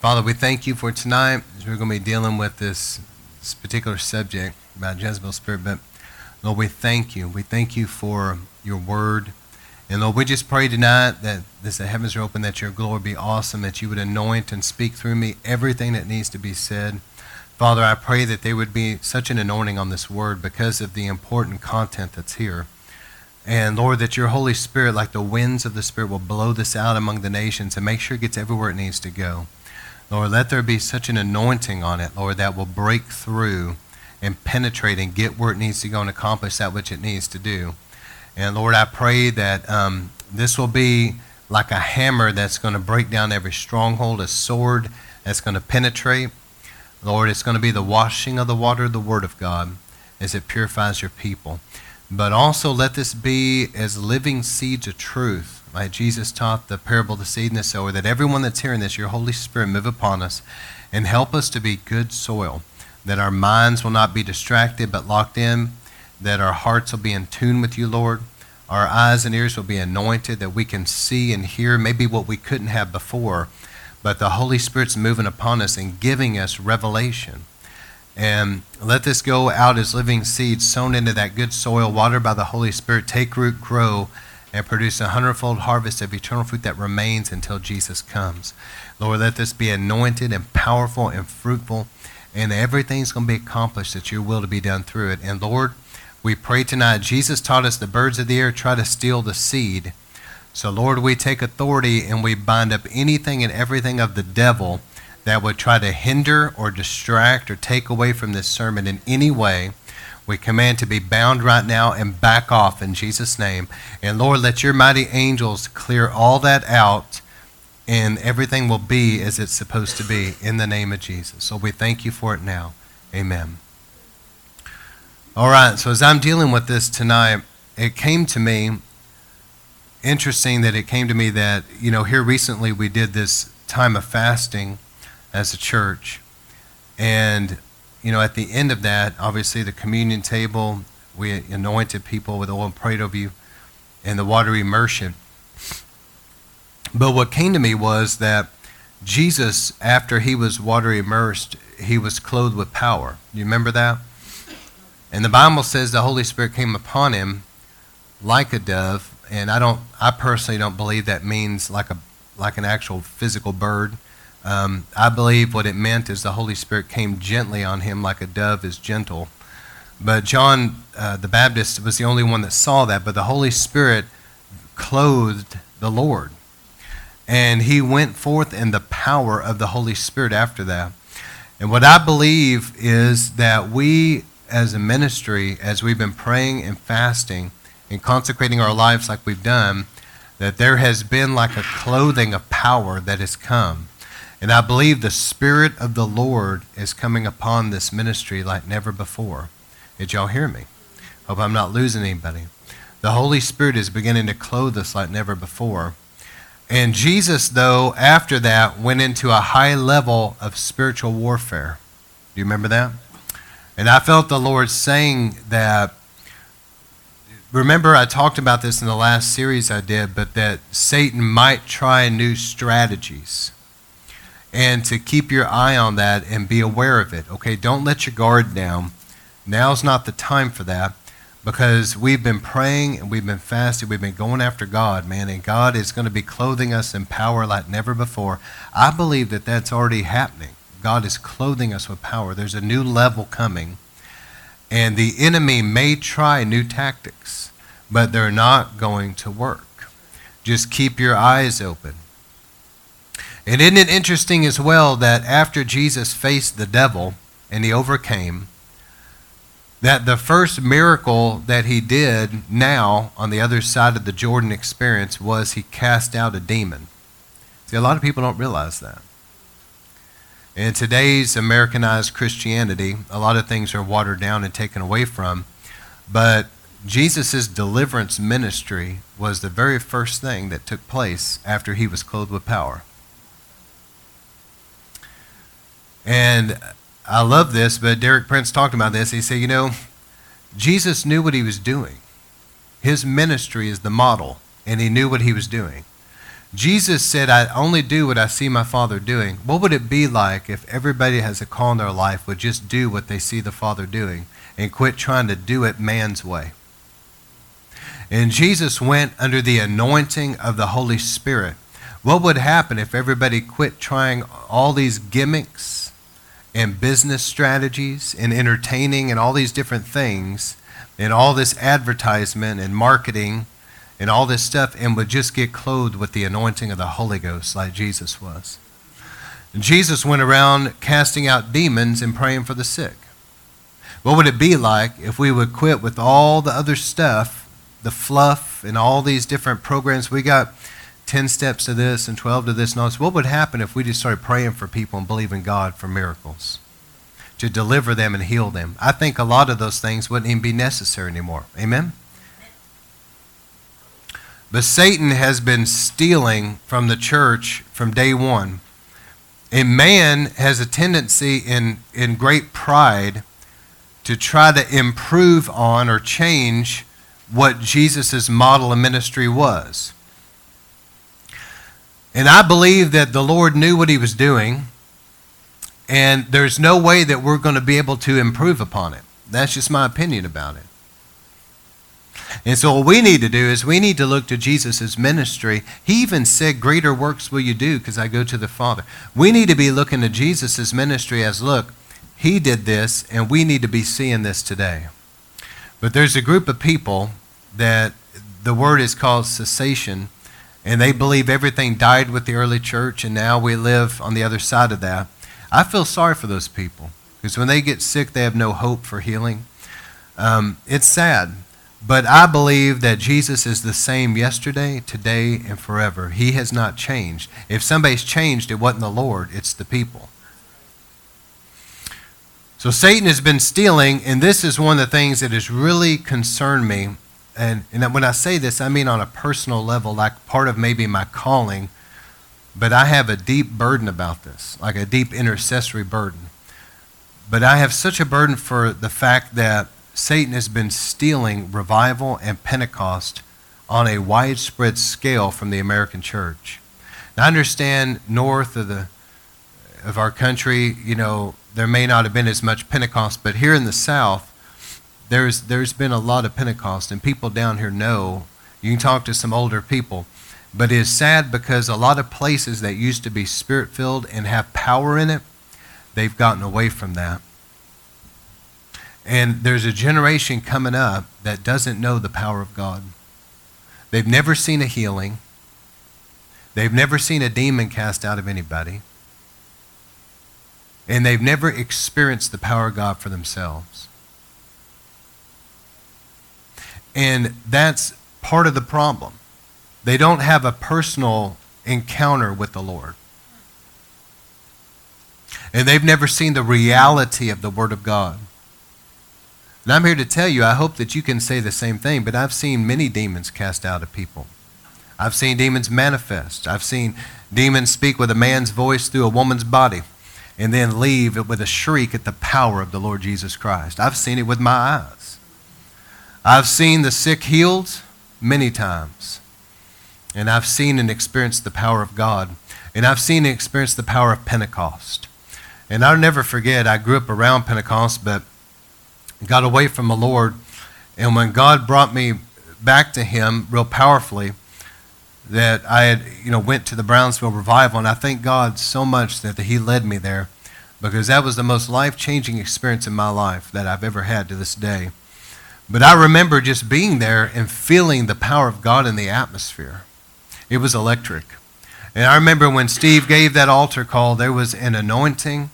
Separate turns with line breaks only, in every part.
Father, we thank you for tonight as we're going to be dealing with this, this particular subject about Jezebel's spirit. But Lord, we thank you. We thank you for your word. And Lord, we just pray tonight that this, the heavens are open, that your glory be awesome, that you would anoint and speak through me everything that needs to be said. Father, I pray that there would be such an anointing on this word because of the important content that's here. And Lord, that your Holy Spirit, like the winds of the Spirit, will blow this out among the nations and make sure it gets everywhere it needs to go. Lord, let there be such an anointing on it, Lord, that will break through and penetrate and get where it needs to go and accomplish that which it needs to do. And Lord, I pray that um, this will be like a hammer that's going to break down every stronghold, a sword that's going to penetrate. Lord, it's going to be the washing of the water of the Word of God as it purifies your people. But also let this be as living seeds of truth, Jesus taught the parable of the seed and the sower, that everyone that's hearing this, your Holy Spirit move upon us and help us to be good soil, that our minds will not be distracted but locked in, that our hearts will be in tune with you, Lord. Our eyes and ears will be anointed, that we can see and hear maybe what we couldn't have before, but the Holy Spirit's moving upon us and giving us revelation. And let this go out as living seeds sown into that good soil, watered by the Holy Spirit, take root, grow, and produce a hundredfold harvest of eternal fruit that remains until Jesus comes. Lord, let this be anointed and powerful and fruitful, and everything's going to be accomplished that your will to be done through it. And Lord, we pray tonight. Jesus taught us the birds of the air try to steal the seed. So, Lord, we take authority and we bind up anything and everything of the devil that would try to hinder or distract or take away from this sermon in any way. We command to be bound right now and back off in Jesus' name. And Lord, let your mighty angels clear all that out and everything will be as it's supposed to be in the name of Jesus. So we thank you for it now. Amen. All right, so as I'm dealing with this tonight, it came to me, interesting that it came to me that, you know, here recently we did this time of fasting as a church. And, you know, at the end of that, obviously the communion table, we anointed people with oil and prayed over you, and the water immersion. But what came to me was that Jesus, after he was water immersed, he was clothed with power. You remember that? And the Bible says the Holy Spirit came upon him like a dove, and I don't I personally don't believe that means like a like an actual physical bird. Um, I believe what it meant is the Holy Spirit came gently on him like a dove is gentle. But John uh, the Baptist was the only one that saw that. But the Holy Spirit clothed the Lord. And he went forth in the power of the Holy Spirit after that. And what I believe is that we, as a ministry, as we've been praying and fasting and consecrating our lives like we've done, that there has been like a clothing of power that has come. And I believe the Spirit of the Lord is coming upon this ministry like never before. Did y'all hear me? Hope I'm not losing anybody. The Holy Spirit is beginning to clothe us like never before. And Jesus, though, after that, went into a high level of spiritual warfare. Do you remember that? And I felt the Lord saying that. Remember, I talked about this in the last series I did, but that Satan might try new strategies and to keep your eye on that and be aware of it. Okay, don't let your guard down. Now's not the time for that because we've been praying and we've been fasting, we've been going after God, man, and God is going to be clothing us in power like never before. I believe that that's already happening. God is clothing us with power. There's a new level coming, and the enemy may try new tactics, but they're not going to work. Just keep your eyes open. And isn't it interesting as well that after Jesus faced the devil and he overcame, that the first miracle that he did now on the other side of the Jordan experience was he cast out a demon. See, a lot of people don't realize that. In today's Americanized Christianity, a lot of things are watered down and taken away from. But Jesus' deliverance ministry was the very first thing that took place after he was clothed with power. And I love this, but Derek Prince talked about this. He said, you know, Jesus knew what he was doing. His ministry is the model, and he knew what he was doing. Jesus said, I only do what I see my Father doing. What would it be like if everybody has a call in their life would just do what they see the Father doing and quit trying to do it man's way? And Jesus went under the anointing of the Holy Spirit. What would happen if everybody quit trying all these gimmicks and business strategies and entertaining and all these different things and all this advertisement and marketing and all this stuff and would just get clothed with the anointing of the Holy Ghost like Jesus was. And Jesus went around casting out demons and praying for the sick. What would it be like if we would quit with all the other stuff, the fluff, and all these different programs? We got 10 steps to this and 12 to this and all this. What would happen if we just started praying for people and believing God for miracles? To deliver them and heal them. I think a lot of those things wouldn't even be necessary anymore. Amen? But Satan has been stealing from the church from day one. And man has a tendency in, in great pride to try to improve on or change what Jesus' model of ministry was. And I believe that the Lord knew what he was doing, and there's no way that we're going to be able to improve upon it. That's just my opinion about it. And so what we need to do is we need to look to Jesus' ministry. He even said, Greater works will you do because I go to the Father. We need to be looking to Jesus' ministry as, look, he did this, and we need to be seeing this today. But there's a group of people that the word is called cessation, and they believe everything died with the early church, and now we live on the other side of that. I feel sorry for those people because when they get sick, they have no hope for healing. Um, it's sad but I believe that Jesus is the same yesterday, today, and forever. He has not changed. If somebody's changed, it wasn't the Lord, it's the people. So Satan has been stealing, and this is one of the things that has really concerned me. And, and when I say this, I mean on a personal level, like part of maybe my calling. But I have a deep burden about this, like a deep intercessory burden. But I have such a burden for the fact that Satan has been stealing revival and Pentecost on a widespread scale from the American church. Now, I understand north of the of our country, you know, there may not have been as much Pentecost, but here in the South, there's there's been a lot of Pentecost, and people down here know. You can talk to some older people, but it's sad because a lot of places that used to be spirit filled and have power in it, they've gotten away from that. And there's a generation coming up that doesn't know the power of God. They've never seen a healing. They've never seen a demon cast out of anybody. And they've never experienced the power of God for themselves. And that's part of the problem. They don't have a personal encounter with the Lord. And they've never seen the reality of the Word of God. And I'm here to tell you, I hope that you can say the same thing, but I've seen many demons cast out of people. I've seen demons manifest. I've seen demons speak with a man's voice through a woman's body and then leave with a shriek at the power of the Lord Jesus Christ. I've seen it with my eyes. I've seen the sick healed many times. And I've seen and experienced the power of God. And I've seen and experienced the power of Pentecost. And I'll never forget, I grew up around Pentecost, but got away from the Lord. And when God brought me back to Him real powerfully, that I had, you know, went to the Brownsville revival, and I thank God so much that He led me there, because that was the most life-changing experience in my life that I've ever had to this day. But I remember just being there and feeling the power of God in the atmosphere. It was electric. And I remember when Steve gave that altar call, there was an anointing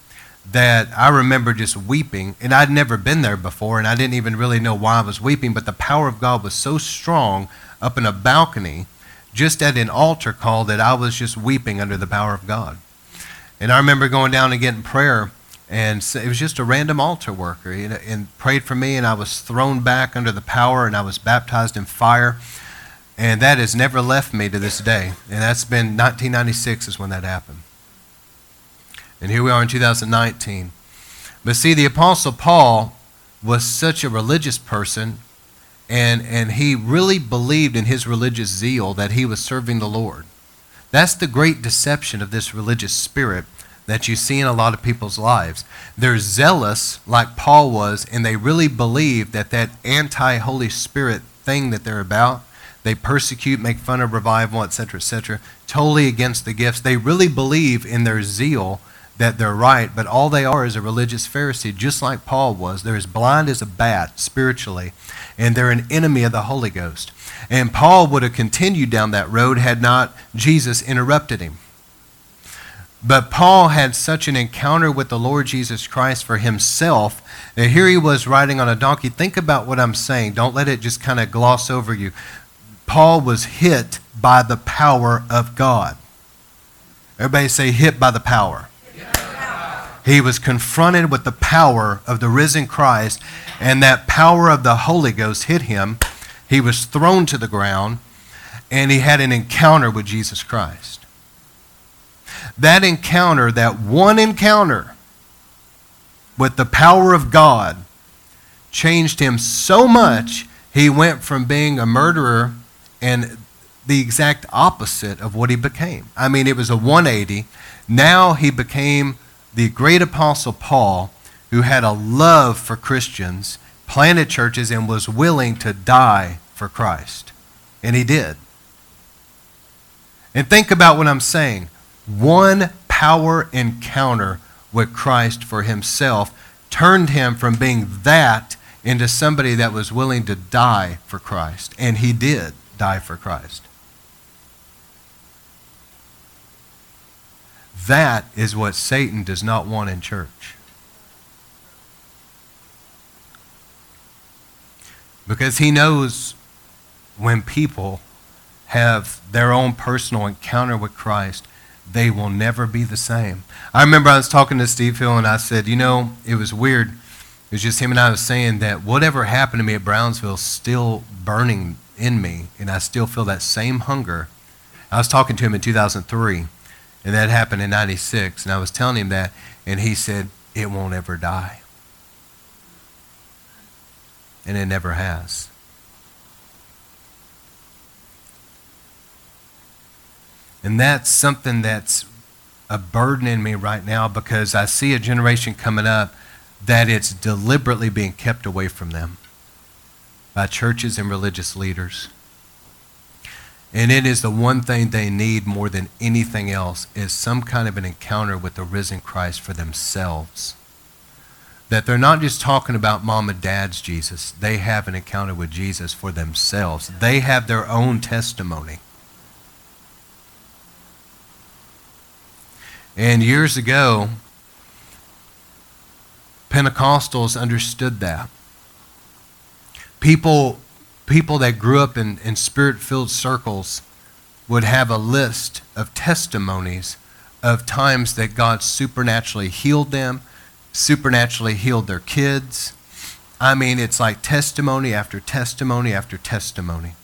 that I remember just weeping, and I'd never been there before, and I didn't even really know why I was weeping, but the power of God was so strong up in a balcony, just at an altar call, that I was just weeping under the power of God. And I remember going down and getting prayer, and it was just a random altar worker, and prayed for me, and I was thrown back under the power, and I was baptized in fire. And that has never left me to this day. And that's been 1996 is when that happened. And here we are in 2019. But see, the Apostle Paul was such a religious person, and, and he really believed in his religious zeal that he was serving the Lord. That's the great deception of this religious spirit that you see in a lot of people's lives. They're zealous, like Paul was, and they really believe that that anti Holy Spirit thing that they're about, they persecute, make fun of revival, etc., etc., totally against the gifts. They really believe in their zeal that they're right, but all they are is a religious Pharisee, just like Paul was. They're as blind as a bat spiritually, and they're an enemy of the Holy Ghost. And Paul would have continued down that road had not Jesus interrupted him. But Paul had such an encounter with the Lord Jesus Christ for himself that here he was riding on a donkey. Think about what I'm saying. Don't let it just kind of gloss over you. Paul was hit by the power of God. Everybody say, hit by the power. He was confronted with the power of the risen Christ, and that power of the Holy Ghost hit him. He was thrown to the ground, and he had an encounter with Jesus Christ. That encounter, that one encounter with the power of God, changed him so much, he went from being a murderer and the exact opposite of what he became. I mean, it was a 180. Now he became the great apostle Paul, who had a love for Christians, planted churches, and was willing to die for Christ. And he did. And think about what I'm saying. One power encounter with Christ for himself turned him from being that into somebody that was willing to die for Christ. And he did die for Christ. That is what Satan does not want in church. Because he knows when people have their own personal encounter with Christ, they will never be the same. I remember I was talking to Steve Hill and I said, you know, it was weird. It was just him and I was saying that whatever happened to me at Brownsville is still burning in me, and I still feel that same hunger. I was talking to him in 2003 and that happened in 96. And I was telling him that, and he said, It won't ever die. And it never has. And that's something that's a burden in me right now because I see a generation coming up that it's deliberately being kept away from them by churches and religious leaders. And it is the one thing they need more than anything else is some kind of an encounter with the risen Christ for themselves. That they're not just talking about mom and dad's Jesus. They have an encounter with Jesus for themselves. They have their own testimony. And years ago, Pentecostals understood that. People people that grew up in, in spirit filled circles would have a list of testimonies of times that God supernaturally healed them, supernaturally healed their kids. I mean, it's like testimony after testimony after testimony.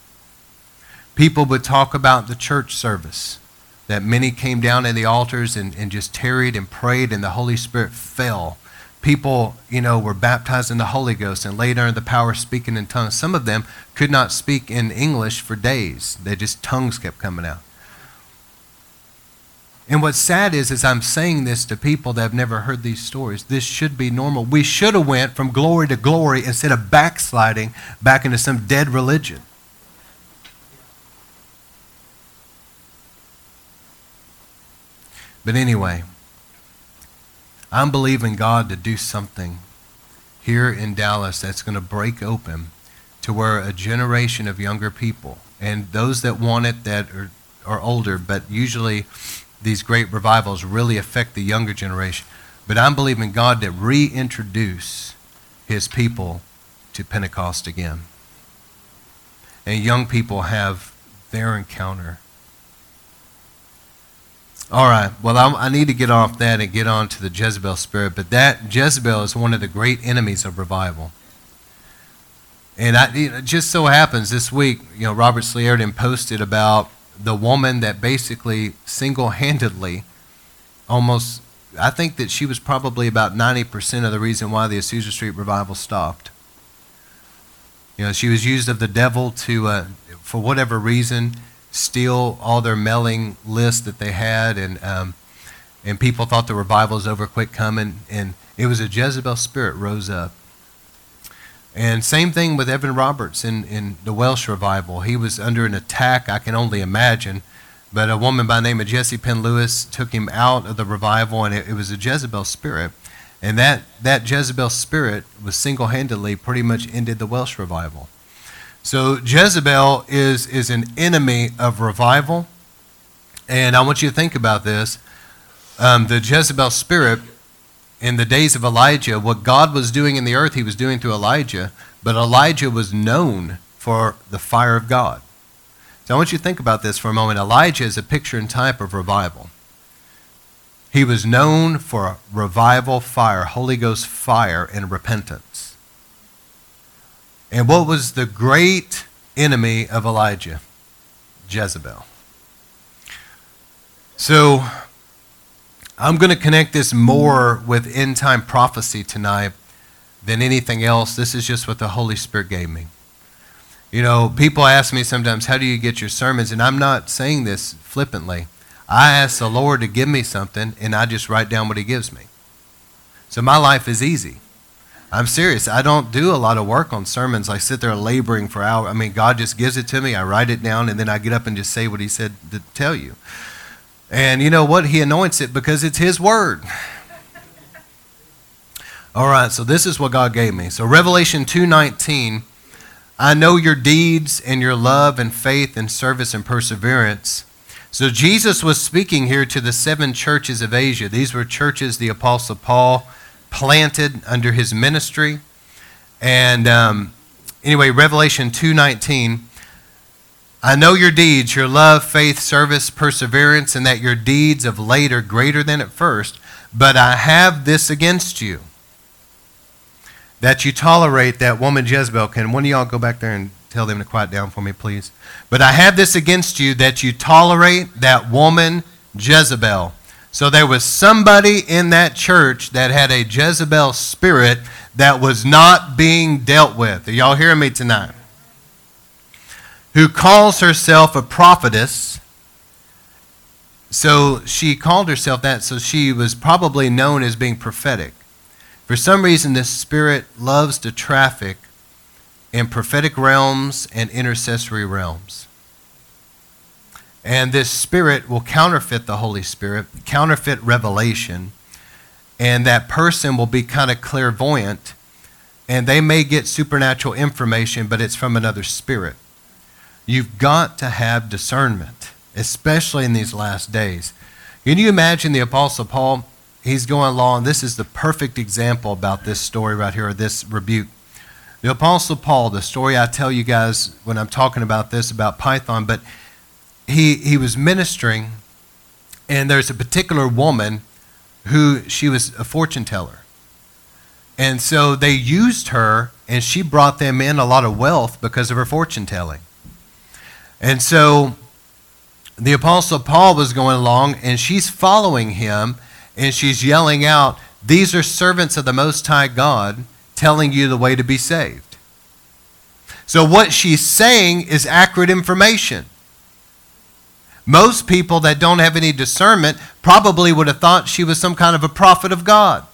People would talk about the church service, that many came down in the altars and, and just tarried and prayed, and the Holy Spirit fell people, you know, were baptized in the Holy Ghost and laid under the power of speaking in tongues. Some of them could not speak in English for days. They just tongues kept coming out. And what's sad is, is I'm saying this to people that have never heard these stories. This should be normal. We should have went from glory to glory instead of backsliding back into some dead religion. But anyway, I'm believing God to do something here in Dallas that's going to break open to where a generation of younger people and those that want it that are, are older, but usually these great revivals really affect the younger generation. But I'm believing God to reintroduce his people to Pentecost again. And young people have their encounter all right. Well, I'm, i need to get off that and get on to the Jezebel spirit. But that Jezebel is one of the great enemies of revival. And I, it just so happens this week, you know, Roberts Liardon posted about the woman that basically single-handedly, almost, I think that she was probably about 90% of the reason why the Azusa Street revival stopped. You know, she was used of the devil to, uh, for whatever reason, steal all their mailing lists that they had, and um, and people thought the revival was over quick coming, and it was a Jezebel spirit rose up. And same thing with Evan Roberts in, in the Welsh revival. He was under an attack, I can only imagine. But a woman by the name of Jessie Penn Lewis took him out of the revival, and it, it was a Jezebel spirit. And that, that Jezebel spirit was single handedly pretty much ended the Welsh revival. So Jezebel is, is an enemy of revival. And I want you to think about this. Um, the Jezebel spirit in the days of Elijah, what God was doing in the earth, he was doing through Elijah, but Elijah was known for the fire of God. So I want you to think about this for a moment. Elijah is a picture and type of revival. He was known for revival fire, Holy Ghost fire, and repentance. And what was the great enemy of Elijah? Jezebel. So I'm going to connect this more with end time prophecy tonight than anything else. This is just what the Holy Spirit gave me. You know, people ask me sometimes, how do you get your sermons? And I'm not saying this flippantly. I ask the Lord to give me something, and I just write down what He gives me. So my life is easy. I'm serious. I don't do a lot of work on sermons. I sit there laboring for hours. I mean, God just gives it to me. I write it down, and then I get up and just say what He said to tell you. And you know what? He anoints it because it's his word. All right, so this is what God gave me. So Revelation 2:19, I know your deeds and your love and faith and service and perseverance. So Jesus was speaking here to the seven churches of Asia. These were churches the apostle Paul planted under his ministry. And um, anyway, Revelation 2:19 I know your deeds, your love, faith, service, perseverance, and that your deeds of late are greater than at first. But I have this against you that you tolerate that woman Jezebel. Can one of y'all go back there and tell them to quiet down for me, please? But I have this against you that you tolerate that woman Jezebel. So there was somebody in that church that had a Jezebel spirit that was not being dealt with. Are y'all hearing me tonight? who calls herself a prophetess. So she called herself that, so she was probably known as being prophetic. For some reason, this spirit loves to traffic in prophetic realms and intercessory realms. And this spirit will counterfeit the Holy Spirit, counterfeit revelation, and that person will be kind of clairvoyant, and they may get supernatural information, but it's from another spirit. You've got to have discernment, especially in these last days. Can you imagine the Apostle Paul? He's going along. This is the perfect example about this story right here, or this rebuke. The Apostle Paul, the story I tell you guys when I'm talking about this, about Python, but he, he was ministering, and there's a particular woman who she was a fortune teller. And so they used her, and she brought them in a lot of wealth because of her fortune telling. And so the Apostle Paul was going along, and she's following him, and she's yelling out, These are servants of the Most High God telling you the way to be saved. So what she's saying is accurate information. Most people that don't have any discernment probably would have thought she was some kind of a prophet of God.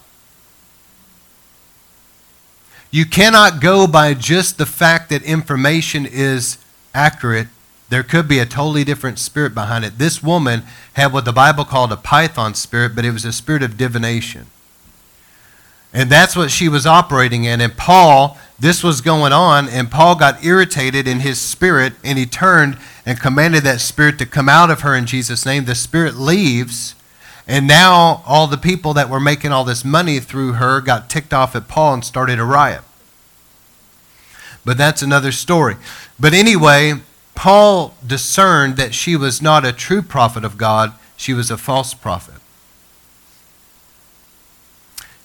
You cannot go by just the fact that information is accurate there could be a totally different spirit behind it. This woman had what the Bible called a python spirit, but it was a spirit of divination. And that's what she was operating in. And Paul, this was going on, and Paul got irritated in his spirit, and he turned and commanded that spirit to come out of her in Jesus' name. The spirit leaves, and now all the people that were making all this money through her got ticked off at Paul and started a riot. But that's another story. But anyway, Paul discerned that she was not a true prophet of God, she was a false prophet.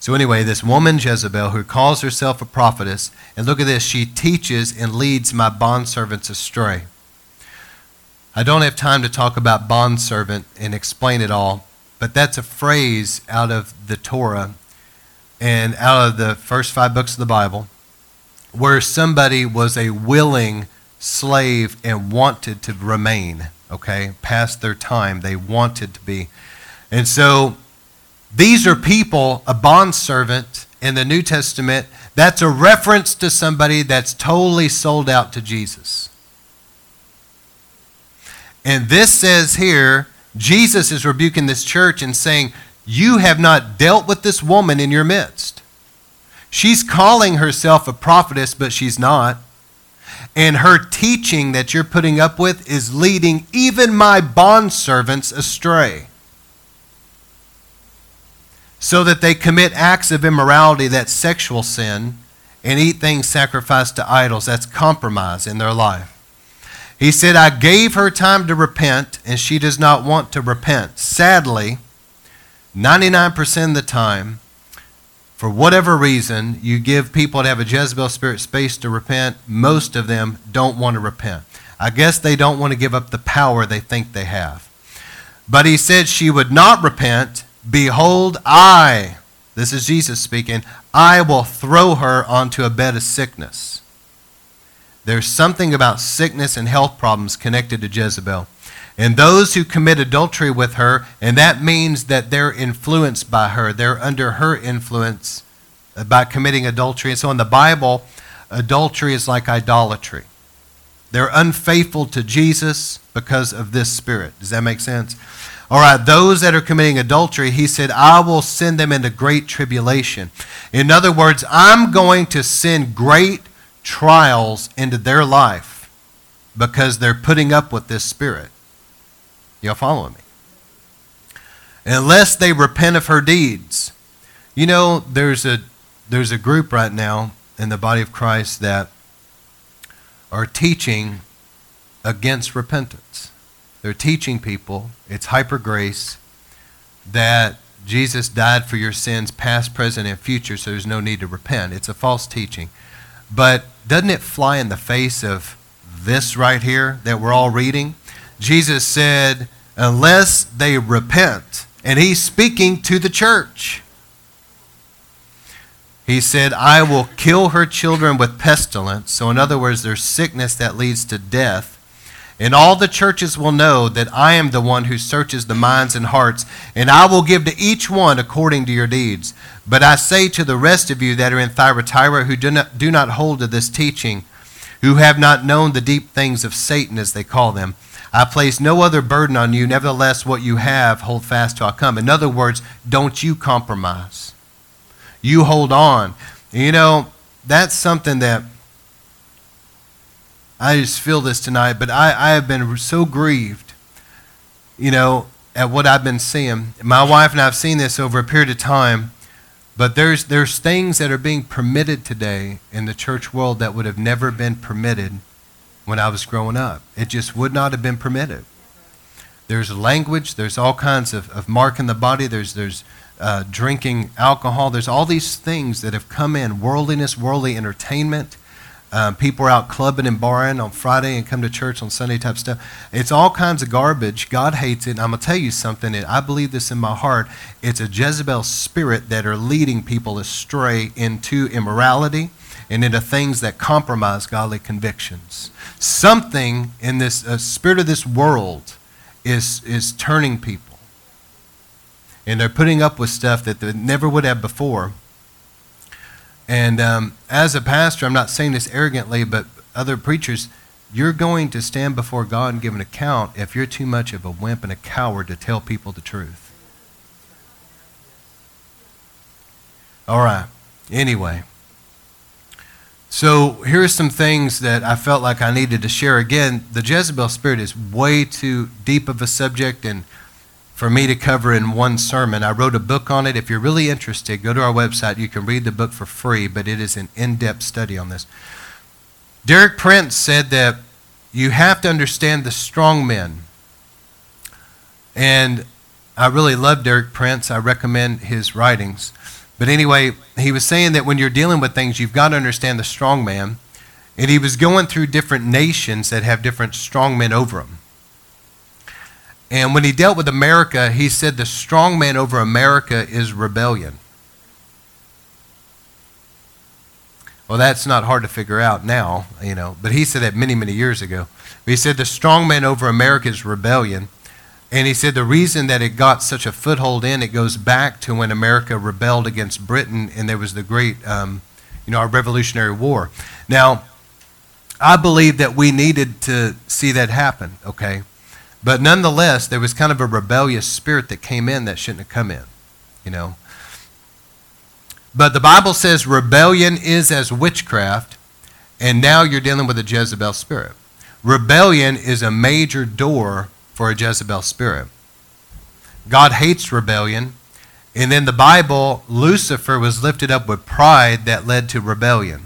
So, anyway, this woman Jezebel, who calls herself a prophetess, and look at this, she teaches and leads my bondservants astray. I don't have time to talk about bondservant and explain it all, but that's a phrase out of the Torah and out of the first five books of the Bible where somebody was a willing slave and wanted to remain. okay, past their time. They wanted to be. And so these are people, a bondservant in the New Testament, that's a reference to somebody that's totally sold out to Jesus. And this says here, Jesus is rebuking this church and saying, You have not dealt with this woman in your midst. She's calling herself a prophetess, but she's not. And her teaching that you're putting up with is leading even my bondservants astray. So that they commit acts of immorality, that's sexual sin, and eat things sacrificed to idols, that's compromise in their life. He said, I gave her time to repent, and she does not want to repent. Sadly, 99% of the time, for whatever reason, you give people that have a Jezebel spirit space to repent. Most of them don't want to repent. I guess they don't want to give up the power they think they have. But he said she would not repent. Behold, I, this is Jesus speaking, I will throw her onto a bed of sickness. There's something about sickness and health problems connected to Jezebel. And those who commit adultery with her, and that means that they're influenced by her, they're under her influence uh, by committing adultery. And so in the Bible, adultery is like idolatry. They're unfaithful to Jesus because of this spirit. Does that make sense? All right, those that are committing adultery, he said, I will send them into great tribulation. In other words, I'm going to send great trials into their life because they're putting up with this spirit. Y'all following me? Unless they repent of her deeds. You know, there's a there's a group right now in the body of Christ that are teaching against repentance. They're teaching people, it's hyper grace, that Jesus died for your sins, past, present, and future, so there's no need to repent. It's a false teaching. But doesn't it fly in the face of this right here that we're all reading? Jesus said, unless they repent, and he's speaking to the church. He said, I will kill her children with pestilence. So, in other words, there's sickness that leads to death. And all the churches will know that I am the one who searches the minds and hearts, and I will give to each one according to your deeds. But I say to the rest of you that are in Thyatira who do not, do not hold to this teaching, who have not known the deep things of Satan, as they call them, I place no other burden on you. Nevertheless, what you have, hold fast till I come. In other words, don't you compromise. You hold on. You know, that's something that I just feel this tonight, but I, I have been so grieved, you know, at what I've been seeing. My wife and I have seen this over a period of time, but there's, there's things that are being permitted today in the church world that would have never been permitted when I was growing up. It just would not have been permitted. There's language, there's all kinds of, of marking the body, there's, there's uh, drinking alcohol, there's all these things that have come in worldliness, worldly entertainment um, people are out clubbing and barring on Friday and come to church on Sunday type stuff. It's all kinds of garbage. God hates it. And I'm going to tell you something. And I believe this in my heart. It's a Jezebel spirit that are leading people astray into immorality and into things that compromise godly convictions. Something in this uh, spirit of this world is, is turning people. And they're putting up with stuff that they never would have before and um, as a pastor, I'm not saying this arrogantly, but other preachers, you're going to stand before God and give an account if you're too much of a wimp and a coward to tell people the truth. All right. Anyway. So here are some things that I felt like I needed to share. Again, the Jezebel spirit is way too deep of a subject, and for me to cover in one sermon. I wrote a book on it. If you're really interested, go to our website. You can read the book for free, but it is an in depth study on this. Derek Prince said that you have to understand the strong men. And I really love Derek Prince. I recommend his writings. But anyway, he was saying that when you're dealing with things, you've got to understand the strong man. And he was going through different nations that have different strong men over them. And when he dealt with America, he said the strong man over America is rebellion. Well, that's not hard to figure out now, you know, but he said that many, many years ago. But he said the strong man over America is rebellion. And he said the reason that it got such a foothold in, it goes back to when America rebelled against Britain and there was the great, um, you know, our Revolutionary War. Now, I believe that we needed to see that happen, okay? But nonetheless, there was kind of a rebellious spirit that came in that shouldn't have come in, you know. But the Bible says rebellion is as witchcraft, and now you're dealing with a Jezebel spirit. Rebellion is a major door for a Jezebel spirit. God hates rebellion. And in the Bible, Lucifer was lifted up with pride that led to rebellion.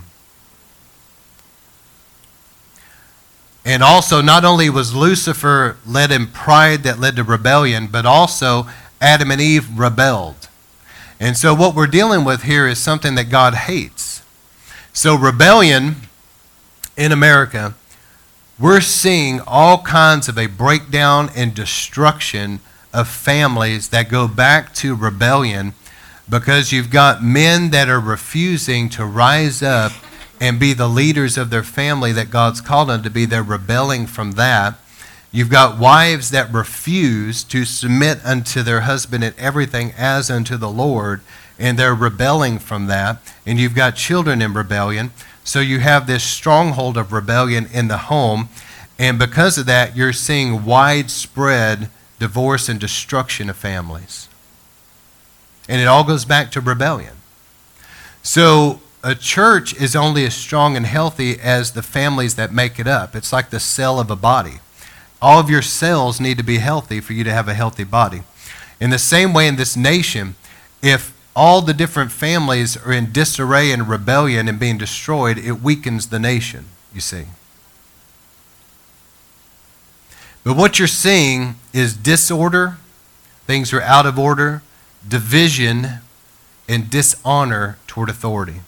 And also, not only was Lucifer led in pride that led to rebellion, but also Adam and Eve rebelled. And so, what we're dealing with here is something that God hates. So, rebellion in America, we're seeing all kinds of a breakdown and destruction of families that go back to rebellion because you've got men that are refusing to rise up and be the leaders of their family that God's called them to be. They're rebelling from that. You've got wives that refuse to submit unto their husband in everything as unto the Lord, and they're rebelling from that. And you've got children in rebellion. So you have this stronghold of rebellion in the home. And because of that, you're seeing widespread divorce and destruction of families. And it all goes back to rebellion. So a church is only as strong and healthy as the families that make it up. It's like the cell of a body. All of your cells need to be healthy for you to have a healthy body. In the same way, in this nation, if all the different families are in disarray and rebellion and being destroyed, it weakens the nation, you see. But what you're seeing is disorder, things are out of order, division, and dishonor toward authority.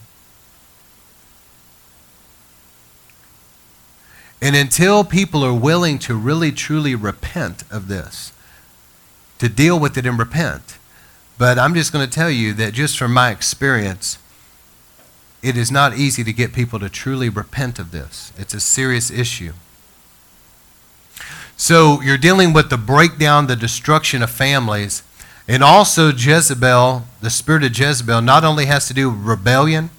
And until people are willing to really truly repent of this, to deal with it and repent. But I'm just going to tell you that just from my experience, it is not easy to get people to truly repent of this. It's a serious issue. So you're dealing with the breakdown, the destruction of families, and also Jezebel, the spirit of Jezebel, not only has to do with rebellion,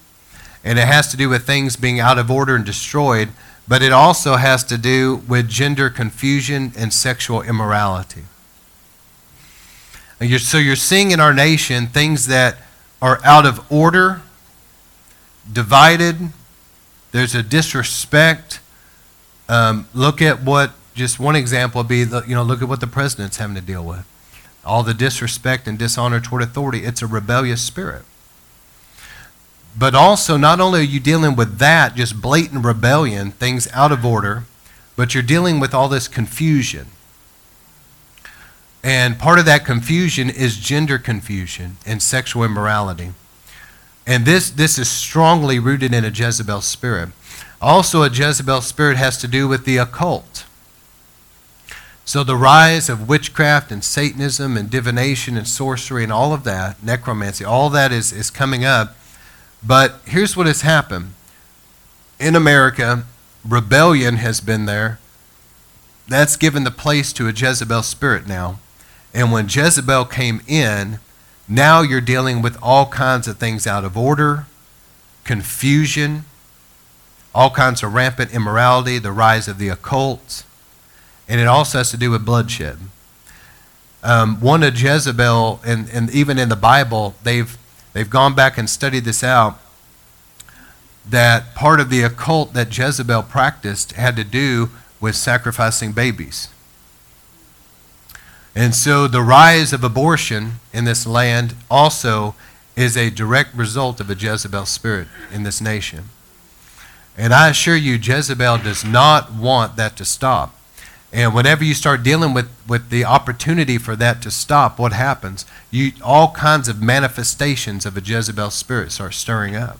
and it has to do with things being out of order and destroyed, but it also has to do with gender confusion and sexual immorality. You're, so you're seeing in our nation things that are out of order, divided, there's a disrespect. Um, look at what, just one example would be, you know, look at what the president's having to deal with. All the disrespect and dishonor toward authority. It's a rebellious spirit. But also, not only are you dealing with that, just blatant rebellion, things out of order, but you're dealing with all this confusion. And part of that confusion is gender confusion and sexual immorality. And this, this is strongly rooted in a Jezebel spirit. Also, a Jezebel spirit has to do with the occult. So, the rise of witchcraft and Satanism and divination and sorcery and all of that, necromancy, all that is, is coming up but here's what has happened in America, rebellion has been there. That's given the place to a Jezebel spirit now. And when Jezebel came in, now you're dealing with all kinds of things out of order, confusion, all kinds of rampant immorality, the rise of the occult, and it also has to do with bloodshed. Um, one of Jezebel, and, and even in the Bible, they've they've gone back and studied this out that part of the occult that Jezebel practiced had to do with sacrificing babies. And so the rise of abortion in this land also is a direct result of a Jezebel spirit in this nation. And I assure you, Jezebel does not want that to stop. And whenever you start dealing with, with the opportunity for that to stop, what happens? You, all kinds of manifestations of a Jezebel spirit start stirring up.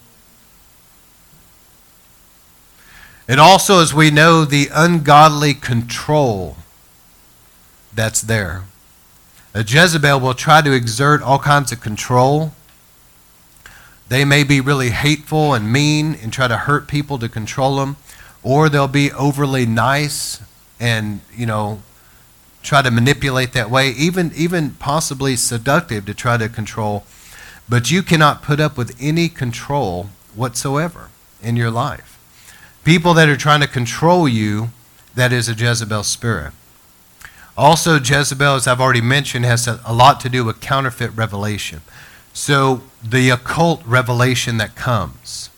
And also, as we know, the ungodly control that's there. A Jezebel will try to exert all kinds of control They may be really hateful and mean and try to hurt people to control them, or they'll be overly nice and, you know, try to manipulate that way, even even possibly seductive to try to control. But you cannot put up with any control whatsoever in your life. People that are trying to control you, that is a Jezebel spirit. Also, Jezebel, as I've already mentioned, has a, a lot to do with counterfeit revelation. So, the occult revelation that comes,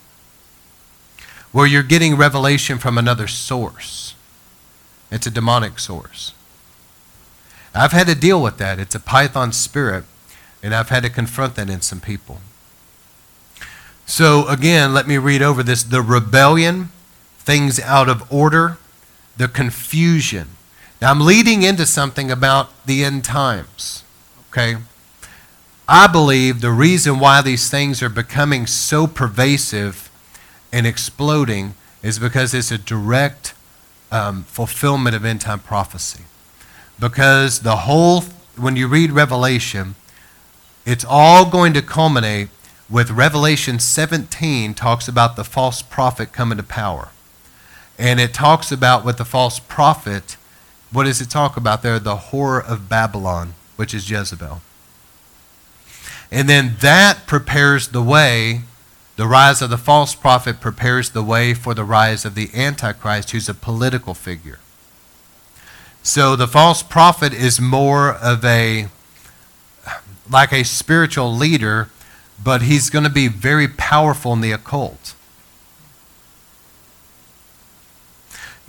where you're getting revelation from another source, it's a demonic source. I've had to deal with that. It's a python spirit, and I've had to confront that in some people. So, again, let me read over this the rebellion, things out of order, the confusion now, I'm leading into something about the end times, okay? I believe the reason why these things are becoming so pervasive and exploding is because it's a direct um, fulfillment of end time prophecy. Because the whole, when you read Revelation, it's all going to culminate with Revelation 17 talks about the false prophet coming to power. And it talks about with the false prophet what does it talk about there? The whore of Babylon, which is Jezebel. And then that prepares the way, the rise of the false prophet prepares the way for the rise of the Antichrist, who's a political figure. So the false prophet is more of a, like a spiritual leader, but he's going to be very powerful in the occult.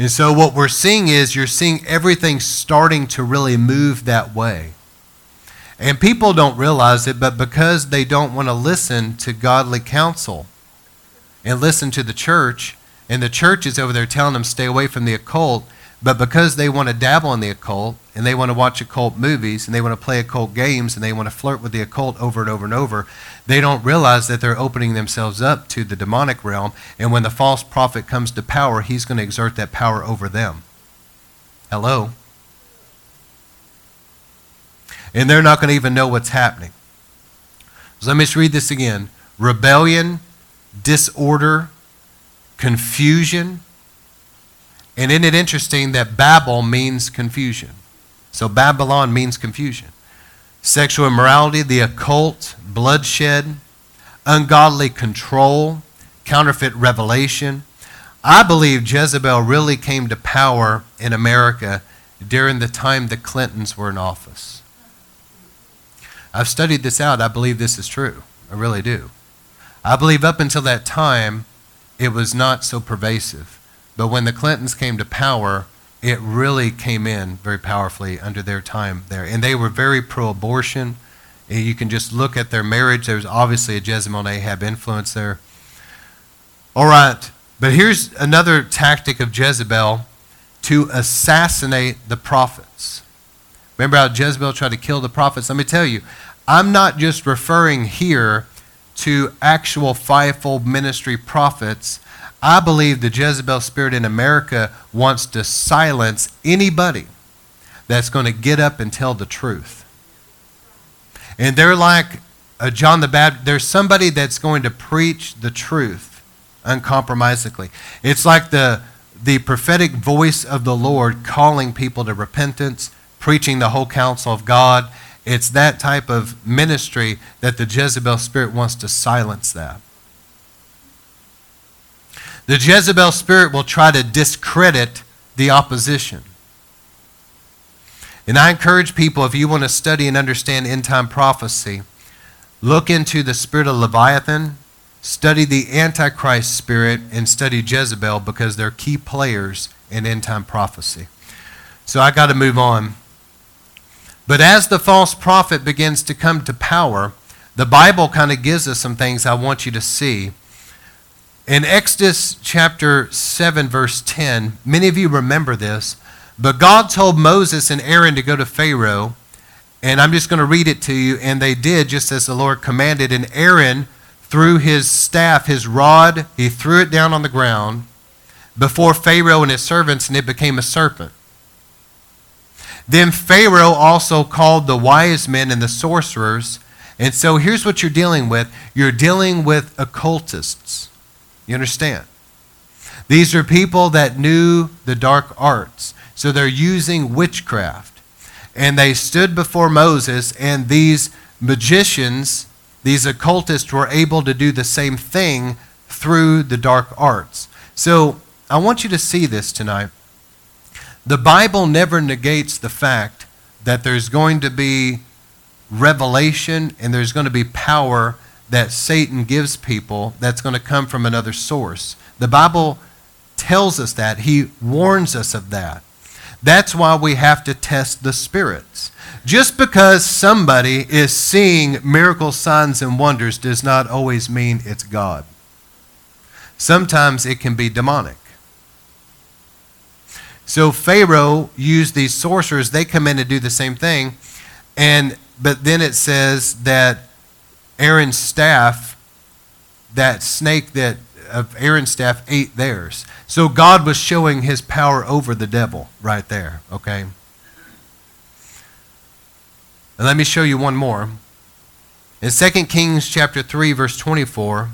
And so what we're seeing is you're seeing everything starting to really move that way. And people don't realize it, but because they don't want to listen to godly counsel and listen to the church, and the church is over there telling them stay away from the occult, but because they want to dabble in the occult and they want to watch occult movies and they want to play occult games and they want to flirt with the occult over and over and over, they don't realize that they're opening themselves up to the demonic realm. And when the false prophet comes to power, he's going to exert that power over them. Hello? And they're not going to even know what's happening. So let me just read this again rebellion, disorder, confusion and isn't it interesting that Babel means confusion? So Babylon means confusion. Sexual immorality, the occult, bloodshed, ungodly control, counterfeit revelation. I believe Jezebel really came to power in America during the time the Clintons were in office. I've studied this out. I believe this is true. I really do. I believe up until that time, it was not so pervasive. But when the Clintons came to power, it really came in very powerfully under their time there. And they were very pro abortion. You can just look at their marriage. There was obviously a Jezebel and Ahab influence there. All right, but here's another tactic of Jezebel to assassinate the prophets. Remember how Jezebel tried to kill the prophets? Let me tell you, I'm not just referring here to actual fivefold ministry prophets. I believe the Jezebel spirit in America wants to silence anybody that's going to get up and tell the truth. And they're like uh, John the Baptist. There's somebody that's going to preach the truth uncompromisingly. It's like the, the prophetic voice of the Lord calling people to repentance, preaching the whole counsel of God. It's that type of ministry that the Jezebel spirit wants to silence that. The Jezebel spirit will try to discredit the opposition. And I encourage people, if you want to study and understand end time prophecy, look into the spirit of Leviathan, study the Antichrist spirit, and study Jezebel because they're key players in end time prophecy. So I got to move on. But as the false prophet begins to come to power, the Bible kind of gives us some things I want you to see in Exodus chapter 7, verse 10, many of you remember this, but God told Moses and Aaron to go to Pharaoh, and I'm just going to read it to you, and they did just as the Lord commanded. And Aaron threw his staff, his rod, he threw it down on the ground before Pharaoh and his servants, and it became a serpent. Then Pharaoh also called the wise men and the sorcerers And so here's what you're dealing with you're dealing with occultists. You understand? These are people that knew the dark arts. So they're using witchcraft. And they stood before Moses, and these magicians, these occultists, were able to do the same thing through the dark arts. So I want you to see this tonight. The Bible never negates the fact that there's going to be revelation and there's going to be power that Satan gives people that's going to come from another source. The Bible tells us that. He warns us of that. That's why we have to test the spirits. Just because somebody is seeing miracle signs and wonders does not always mean it's God. Sometimes it can be demonic. So Pharaoh used these sorcerers. They come in to do the same thing. And but then it says that Aaron's staff, that snake that of Aaron's staff ate theirs. So God was showing his power over the devil right there, okay? And let me show you one more. In 2 Kings chapter 3 verse 24,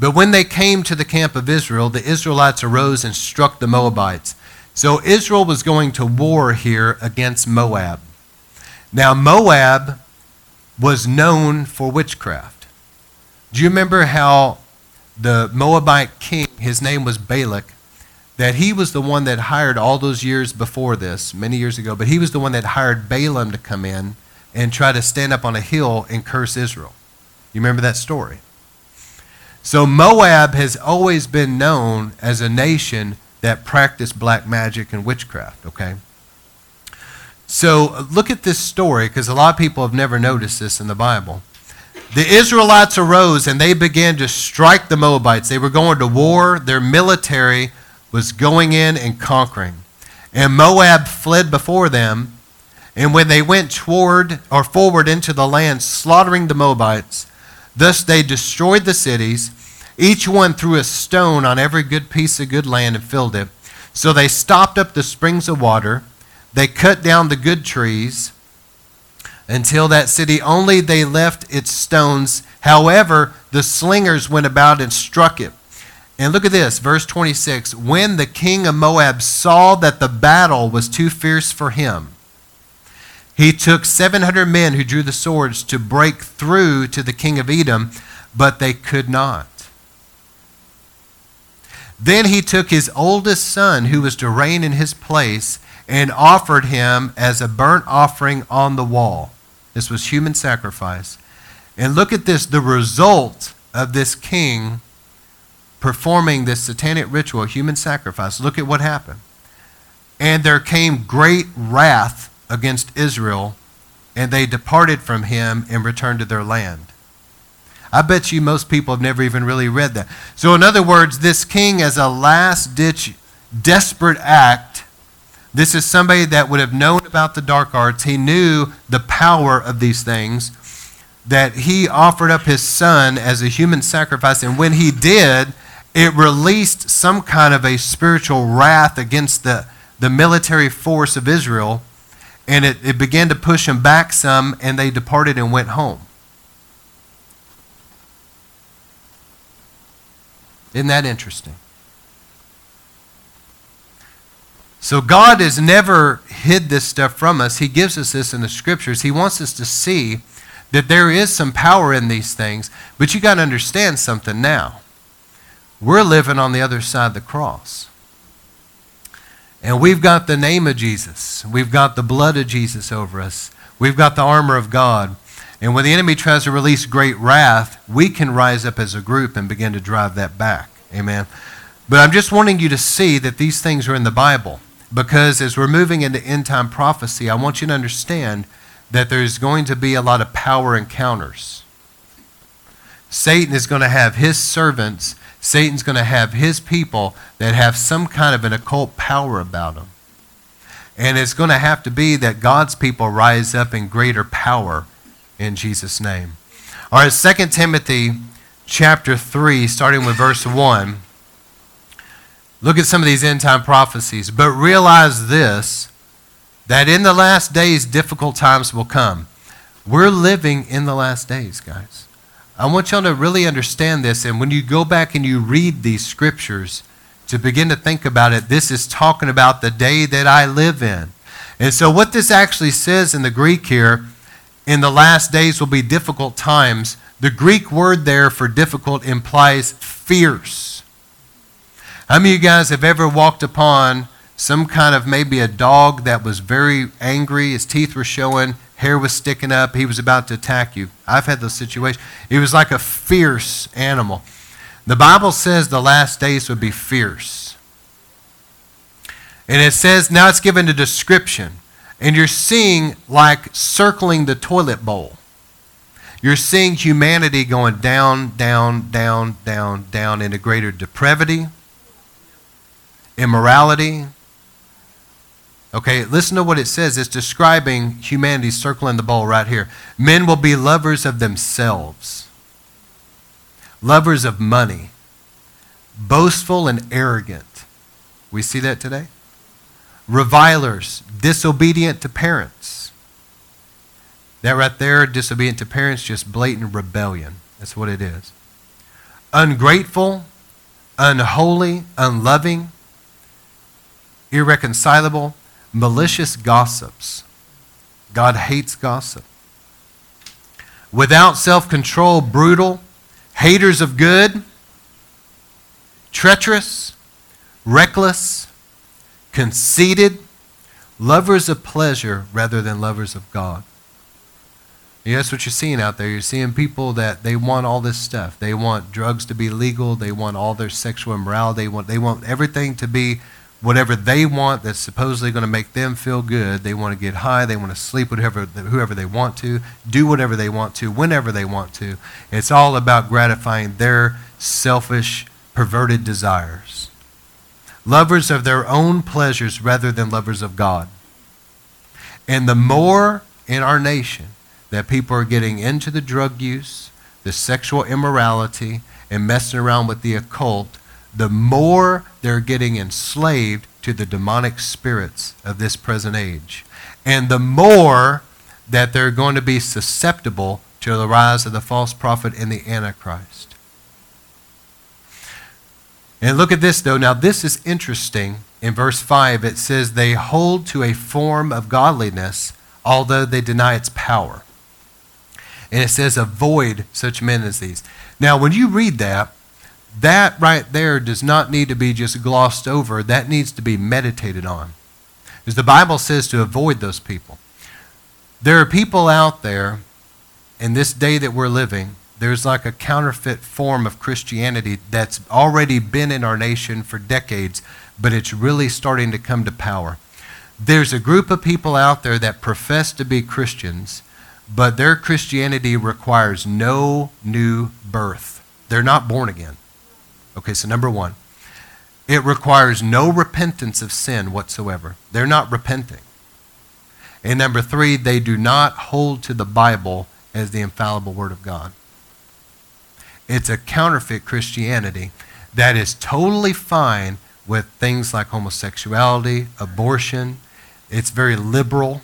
but when they came to the camp of Israel, the Israelites arose and struck the Moabites. So Israel was going to war here against Moab. Now, Moab was known for witchcraft. Do you remember how the Moabite king, his name was Balak, that he was the one that hired all those years before this, many years ago, but he was the one that hired Balaam to come in and try to stand up on a hill and curse Israel. You remember that story? So Moab has always been known as a nation that practiced black magic and witchcraft, okay? So look at this story because a lot of people have never noticed this in the Bible. The Israelites arose and they began to strike the Moabites. They were going to war. Their military was going in and conquering. And Moab fled before them. And when they went toward or forward into the land, slaughtering the Moabites, thus they destroyed the cities. Each one threw a stone on every good piece of good land and filled it. So they stopped up the springs of water. They cut down the good trees until that city only they left its stones. However, the slingers went about and struck it. And look at this, verse 26. When the king of Moab saw that the battle was too fierce for him, he took 700 men who drew the swords to break through to the king of Edom, but they could not. Then he took his oldest son, who was to reign in his place, and offered him as a burnt offering on the wall. This was human sacrifice. And look at this the result of this king performing this satanic ritual, human sacrifice. Look at what happened. And there came great wrath against Israel, and they departed from him and returned to their land. I bet you most people have never even really read that. So, in other words, this king, as a last ditch, desperate act, this is somebody that would have known about the dark arts. He knew the power of these things, that he offered up his son as a human sacrifice. And when he did, it released some kind of a spiritual wrath against the, the military force of Israel. And it, it began to push them back some, and they departed and went home. Isn't that interesting? So God has never hid this stuff from us. He gives us this in the scriptures. He wants us to see that there is some power in these things. But you got to understand something now. We're living on the other side of the cross. And we've got the name of Jesus. We've got the blood of Jesus over us. We've got the armor of God. And when the enemy tries to release great wrath, we can rise up as a group and begin to drive that back. Amen. But I'm just wanting you to see that these things are in the Bible. Because as we're moving into end time prophecy, I want you to understand that there's going to be a lot of power encounters. Satan is going to have his servants, Satan's going to have his people that have some kind of an occult power about them. And it's going to have to be that God's people rise up in greater power in Jesus' name. All right, 2 Timothy chapter 3, starting with verse 1. Look at some of these end time prophecies. But realize this that in the last days, difficult times will come. We're living in the last days, guys. I want y'all to really understand this. And when you go back and you read these scriptures, to begin to think about it, this is talking about the day that I live in. And so, what this actually says in the Greek here, in the last days will be difficult times. The Greek word there for difficult implies fierce. How many of you guys have ever walked upon some kind of maybe a dog that was very angry, his teeth were showing, hair was sticking up, he was about to attack you? I've had those situations. It was like a fierce animal. The Bible says the last days would be fierce. And it says, now it's given a description. And you're seeing like circling the toilet bowl. You're seeing humanity going down, down, down, down, down into greater depravity, immorality. Okay, listen to what it says. It's describing humanity circling the bowl right here. Men will be lovers of themselves lovers of money, boastful and arrogant. We see that today. Revilers, disobedient to parents. That right there, disobedient to parents, just blatant rebellion. That's what it is. Ungrateful, unholy, unloving, irreconcilable, malicious gossips. God hates gossip. Without self control, brutal, haters of good, treacherous, reckless, conceited, lovers of pleasure rather than lovers of God. Yeah, that's what you're seeing out there. You're seeing people that they want all this stuff. They want drugs to be legal. They want all their sexual immorality. They want, they want everything to be whatever they want that's supposedly going to make them feel good. They want to get high. They want to sleep with whoever, whoever they want to, do whatever they want to, whenever they want to. It's all about gratifying their selfish, perverted desires. Lovers of their own pleasures rather than lovers of God. And the more in our nation that people are getting into the drug use, the sexual immorality, and messing around with the occult, the more they're getting enslaved to the demonic spirits of this present age. And the more that they're going to be susceptible to the rise of the false prophet and the Antichrist. And look at this, though. Now, this is interesting. In verse 5, it says, They hold to a form of godliness, although they deny its power. And it says, Avoid such men as these. Now, when you read that, that right there does not need to be just glossed over. That needs to be meditated on. Because the Bible says to avoid those people. There are people out there in this day that we're living, there's like a counterfeit form of Christianity that's already been in our nation for decades, but it's really starting to come to power. There's a group of people out there that profess to be Christians, but their Christianity requires no new birth. They're not born again. Okay, so number one, it requires no repentance of sin whatsoever. They're not repenting. And number three, they do not hold to the Bible as the infallible Word of God. It's a counterfeit Christianity that is totally fine with things like homosexuality, abortion. It's very liberal.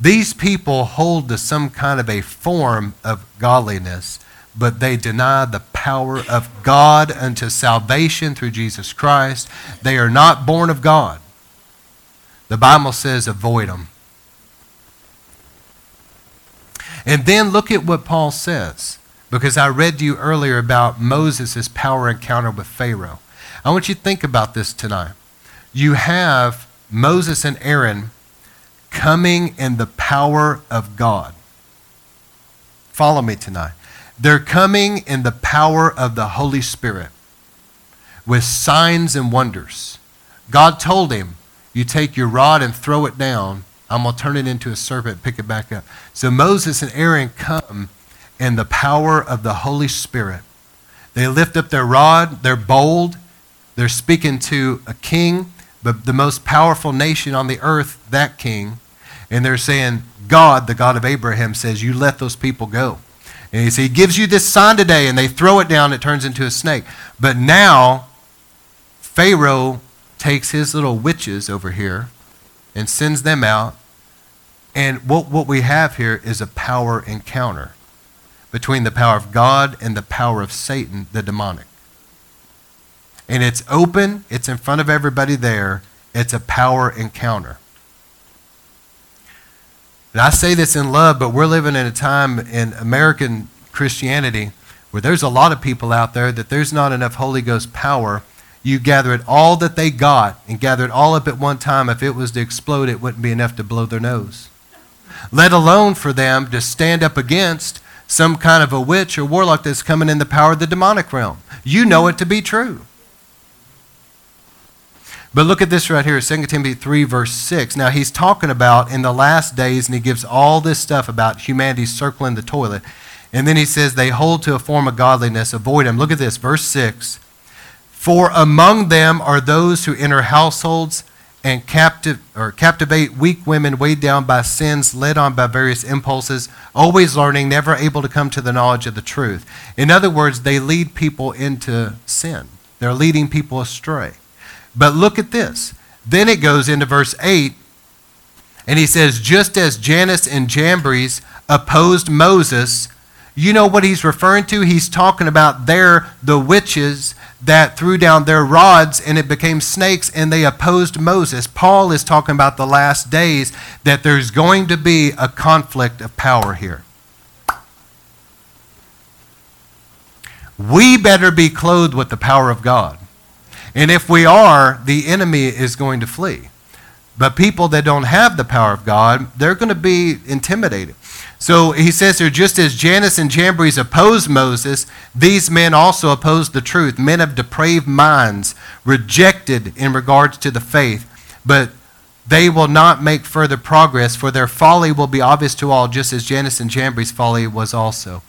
These people hold to some kind of a form of godliness but they deny the power of God unto salvation through Jesus Christ. They are not born of God. The Bible says avoid them. And then look at what Paul says, because I read to you earlier about Moses' power encounter with Pharaoh. I want you to think about this tonight. You have Moses and Aaron coming in the power of God. Follow me tonight. They're coming in the power of the Holy Spirit with signs and wonders. God told him, You take your rod and throw it down. I'm going to turn it into a serpent, pick it back up. So Moses and Aaron come in the power of the Holy Spirit. They lift up their rod, they're bold, they're speaking to a king, but the most powerful nation on the earth, that king. And they're saying, God, the God of Abraham, says, You let those people go. And he, says, he gives you this sign today, and they throw it down, it turns into a snake. But now, Pharaoh takes his little witches over here and sends them out, And what, what we have here is a power encounter between the power of God and the power of Satan, the demonic. And it's open, it's in front of everybody there. It's a power encounter. And I say this in love, but we're living in a time in American Christianity where there's a lot of people out there that there's not enough Holy Ghost power. You gather it all that they got and gather it all up at one time. If it was to explode, it wouldn't be enough to blow their nose. Let alone for them to stand up against some kind of a witch or warlock that's coming in the power of the demonic realm. You know it to be true. But look at this right here, 2 Timothy 3, verse 6. Now, he's talking about in the last days, and he gives all this stuff about humanity circling the toilet. And then he says, they hold to a form of godliness, avoid them. Look at this, verse 6. For among them are those who enter households and captive, or captivate weak women weighed down by sins, led on by various impulses, always learning, never able to come to the knowledge of the truth. In other words, they lead people into sin, they're leading people astray. But look at this. Then it goes into verse 8, and he says, Just as Jannes and Jambres opposed Moses, you know what he's referring to? He's talking about there, the witches that threw down their rods and it became snakes and they opposed Moses. Paul is talking about the last days that there's going to be a conflict of power here. We better be clothed with the power of God. And if we are, the enemy is going to flee. But people that don't have the power of God, they're going to be intimidated. So he says here, just as Jannes and Jambres opposed Moses, these men also opposed the truth. Men of depraved minds, rejected in regards to the faith. But they will not make further progress, for their folly will be obvious to all, just as Jannes and Jambres' folly was also.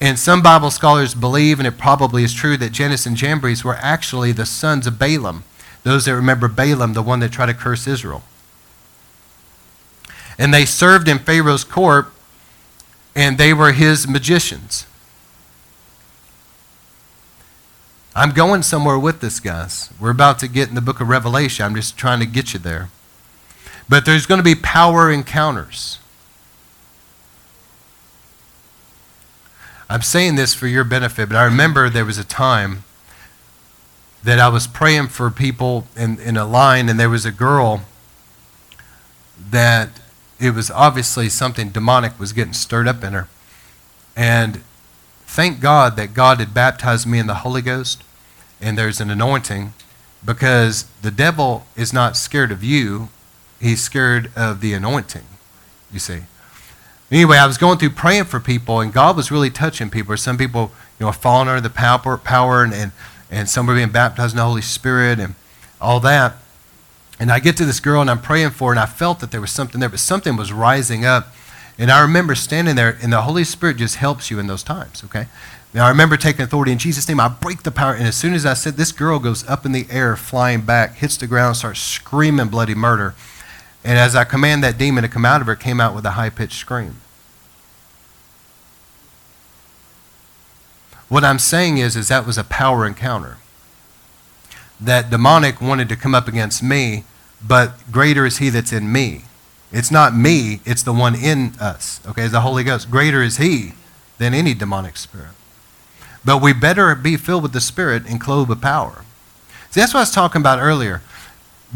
And some Bible scholars believe, and it probably is true, that Jannes and Jambres were actually the sons of Balaam. Those that remember Balaam, the one that tried to curse Israel. And they served in Pharaoh's court, and they were his magicians. I'm going somewhere with this, guys. We're about to get in the book of Revelation. I'm just trying to get you there. But there's going to be power encounters. I'm saying this for your benefit, but I remember there was a time that I was praying for people in, in a line, and there was a girl that it was obviously something demonic was getting stirred up in her. And thank God that God had baptized me in the Holy Ghost, and there's an anointing, because the devil is not scared of you, he's scared of the anointing, you see. Anyway, I was going through praying for people, and God was really touching people. Some people, you know, falling under the power, power and, and, and some were being baptized in the Holy Spirit and all that. And I get to this girl, and I'm praying for her, and I felt that there was something there, but something was rising up. And I remember standing there, and the Holy Spirit just helps you in those times, okay? Now, I remember taking authority in Jesus' name. I break the power, and as soon as I said, this girl goes up in the air, flying back, hits the ground, starts screaming bloody murder. And as I command that demon to come out of her, it came out with a high pitched scream. What I'm saying is, is that was a power encounter. That demonic wanted to come up against me, but greater is he that's in me. It's not me, it's the one in us. Okay, the Holy Ghost. Greater is he than any demonic spirit. But we better be filled with the Spirit and clothed with power. See, that's what I was talking about earlier.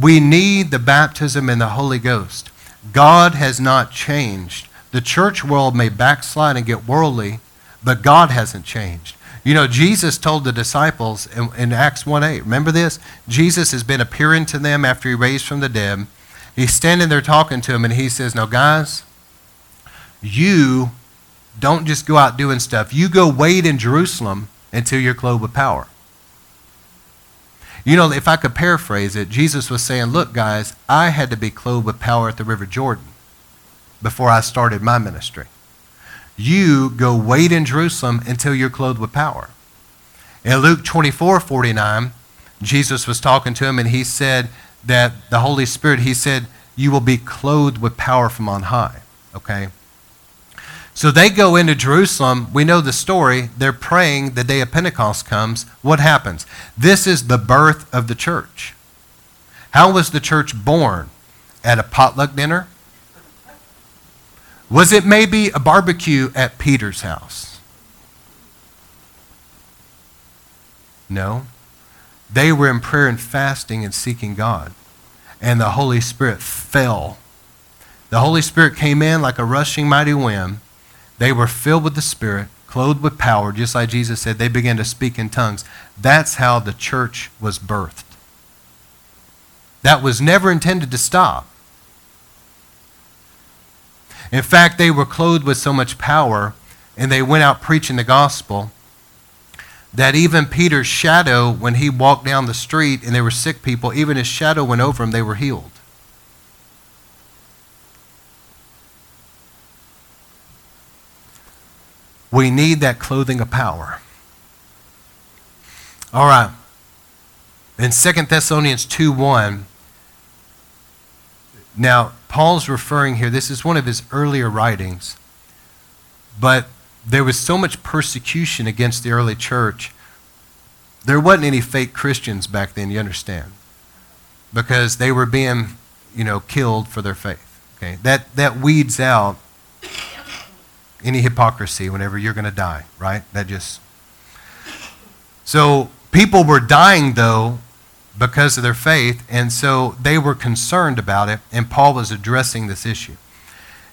We need the baptism in the Holy Ghost. God has not changed. The church world may backslide and get worldly, but God hasn't changed. You know, Jesus told the disciples in, in Acts 1 8, remember this? Jesus has been appearing to them after he raised from the dead. He's standing there talking to them, and he says, Now, guys, you don't just go out doing stuff. You go wait in Jerusalem until you're clothed with power. You know, if I could paraphrase it, Jesus was saying, Look, guys, I had to be clothed with power at the River Jordan before I started my ministry. You go wait in Jerusalem until you're clothed with power. In Luke 24 49, Jesus was talking to him and he said that the Holy Spirit, he said, You will be clothed with power from on high. Okay? So they go into Jerusalem. We know the story. They're praying the day of Pentecost comes. What happens? This is the birth of the church. How was the church born? At a potluck dinner? Was it maybe a barbecue at Peter's house? No. They were in prayer and fasting and seeking God. And the Holy Spirit fell. The Holy Spirit came in like a rushing mighty wind. They were filled with the Spirit, clothed with power, just like Jesus said. They began to speak in tongues. That's how the church was birthed. That was never intended to stop. In fact, they were clothed with so much power and they went out preaching the gospel that even Peter's shadow, when he walked down the street and there were sick people, even his shadow went over them, they were healed. We need that clothing of power. All right. In 2 Thessalonians 2 1, now, Paul's referring here, this is one of his earlier writings, but there was so much persecution against the early church. There wasn't any fake Christians back then, you understand, because they were being, you know, killed for their faith. Okay, that that weeds out any hypocrisy whenever you're going to die, right? That just so people were dying though because of their faith, and so they were concerned about it, and Paul was addressing this issue.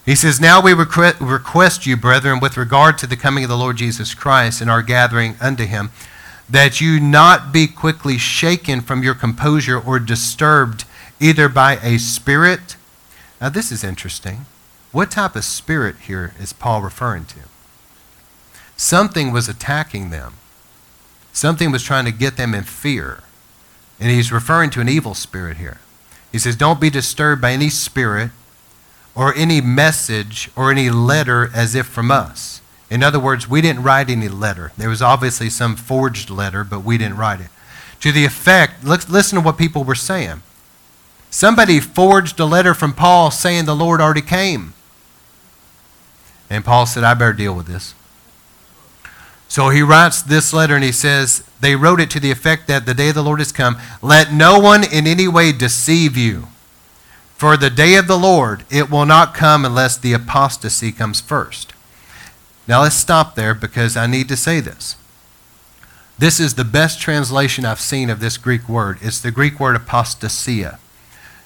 He says, Now we request you, brethren, with regard to the coming of the Lord Jesus Christ and our gathering unto him, that you not be quickly shaken from your composure or disturbed either by a spirit. Now, this is interesting. What type of spirit here is Paul referring to? Something was attacking them, something was trying to get them in fear. And he's referring to an evil spirit here. He says, Don't be disturbed by any spirit or any message or any letter as if from us. In other words, we didn't write any letter. There was obviously some forged letter, but we didn't write it. To the effect, listen to what people were saying. Somebody forged a letter from Paul saying the Lord already came. And Paul said, I better deal with this. So he writes this letter and he says, They wrote it to the effect that the day of the Lord has come. Let no one in any way deceive you. For the day of the Lord, it will not come unless the apostasy comes first. Now let's stop there because I need to say this. This is the best translation I've seen of this Greek word. It's the Greek word apostasia.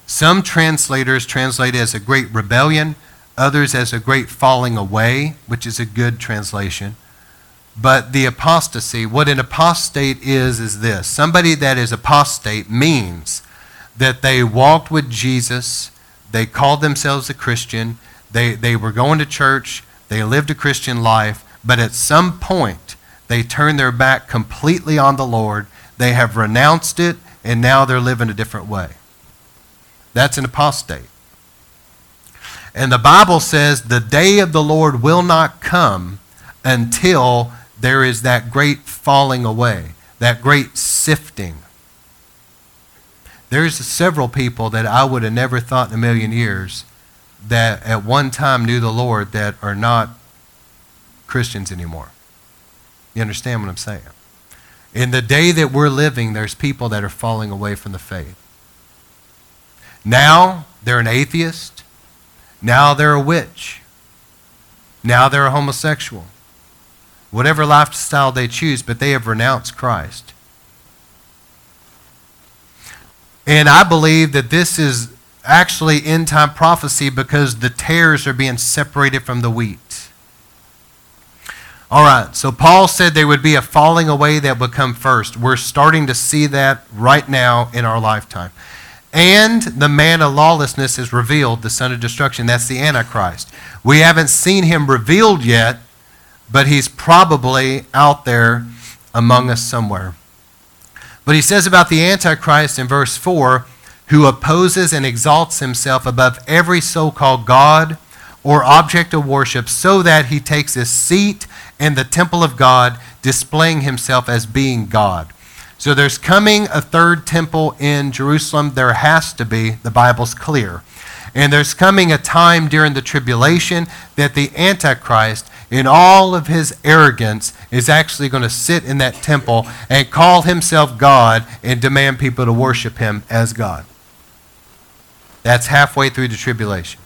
Some translators translate it as a great rebellion, others as a great falling away, which is a good translation. But the apostasy, what an apostate is, is this somebody that is apostate means that they walked with Jesus, they called themselves a Christian, they, they were going to church, they lived a Christian life, but at some point they turned their back completely on the Lord, they have renounced it, and now they're living a different way. That's an apostate. And the Bible says the day of the Lord will not come until there is that great falling away, that great sifting. There's several people that I would have never thought in a million years that at one time knew the Lord that are not Christians anymore. You understand what I'm saying? In the day that we're living, there's people that are falling away from the faith. Now they're an atheist. Now they're a witch. Now they're a homosexual whatever lifestyle they choose, but they have renounced Christ. And I believe that this is actually end time prophecy because the tares are being separated from the wheat. All right, so Paul said there would be a falling away that would come first. We're starting to see that right now in our lifetime. And the man of lawlessness is revealed, the son of destruction. That's the Antichrist. We haven't seen him revealed yet, but he's probably out there among us somewhere. But he says about the Antichrist in verse 4 who opposes and exalts himself above every so called God or object of worship, so that he takes his seat in the temple of God, displaying himself as being God. So there's coming a third temple in Jerusalem. There has to be, the Bible's clear. And there's coming a time during the tribulation that the Antichrist in all of his arrogance, is actually going to sit in that temple and call himself God and demand people to worship him as God. That's halfway through the tribulation.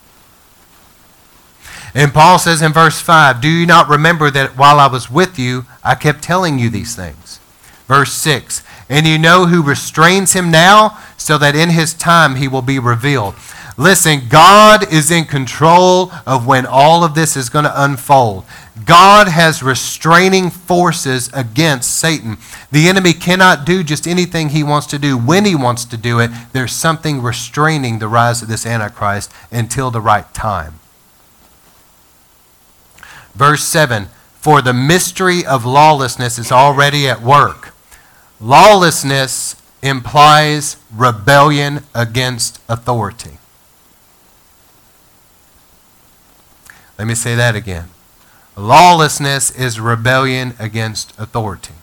And Paul says in verse 5, Do you not remember that while I was with you, I kept telling you these things? Verse 6, And you know who restrains him now, so that in his time he will be revealed. Listen, God is in control of when all of this is going to unfold. God has restraining forces against Satan. The enemy cannot do just anything he wants to do when he wants to do it. There's something restraining the rise of this Antichrist until the right time. Verse 7 For the mystery of lawlessness is already at work. Lawlessness implies rebellion against authority. Let me say that again. Lawlessness is rebellion against authority.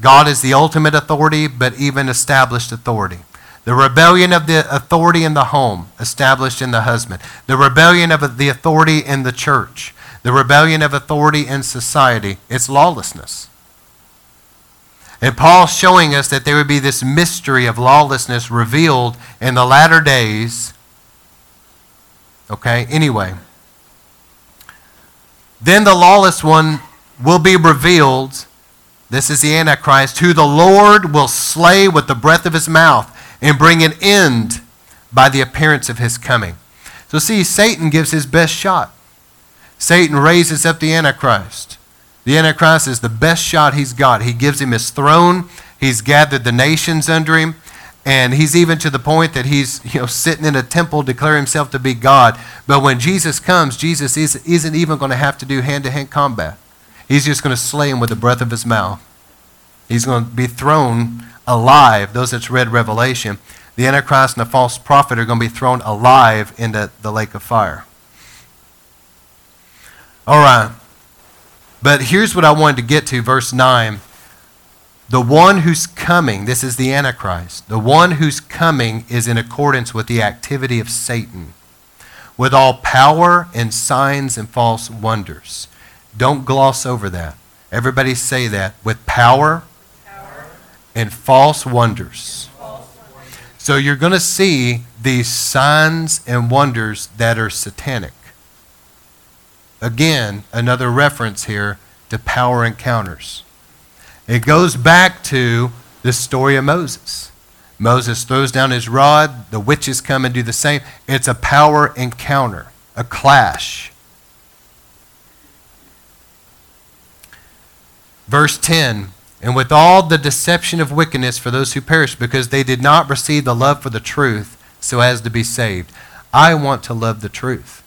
God is the ultimate authority, but even established authority. The rebellion of the authority in the home, established in the husband. The rebellion of the authority in the church. The rebellion of authority in society. It's lawlessness. And Paul's showing us that there would be this mystery of lawlessness revealed in the latter days. Okay, anyway. Then the lawless one will be revealed. This is the Antichrist, who the Lord will slay with the breath of his mouth and bring an end by the appearance of his coming. So, see, Satan gives his best shot. Satan raises up the Antichrist. The Antichrist is the best shot he's got. He gives him his throne, he's gathered the nations under him, and he's even to the point that he's you know, sitting in a temple declaring himself to be God. But when Jesus comes, Jesus is, isn't even going to have to do hand to hand combat. He's just going to slay him with the breath of his mouth. He's going to be thrown alive. Those that's read Revelation, the Antichrist and the false prophet are going to be thrown alive into the lake of fire. All right. But here's what I wanted to get to, verse 9. The one who's coming, this is the Antichrist, the one who's coming is in accordance with the activity of Satan, with all power and signs and false wonders. Don't gloss over that. Everybody say that. With power, power. and false wonders. So you're going to see these signs and wonders that are satanic. Again, another reference here to power encounters. It goes back to the story of Moses. Moses throws down his rod, the witches come and do the same. It's a power encounter, a clash. Verse 10 And with all the deception of wickedness for those who perish, because they did not receive the love for the truth so as to be saved. I want to love the truth.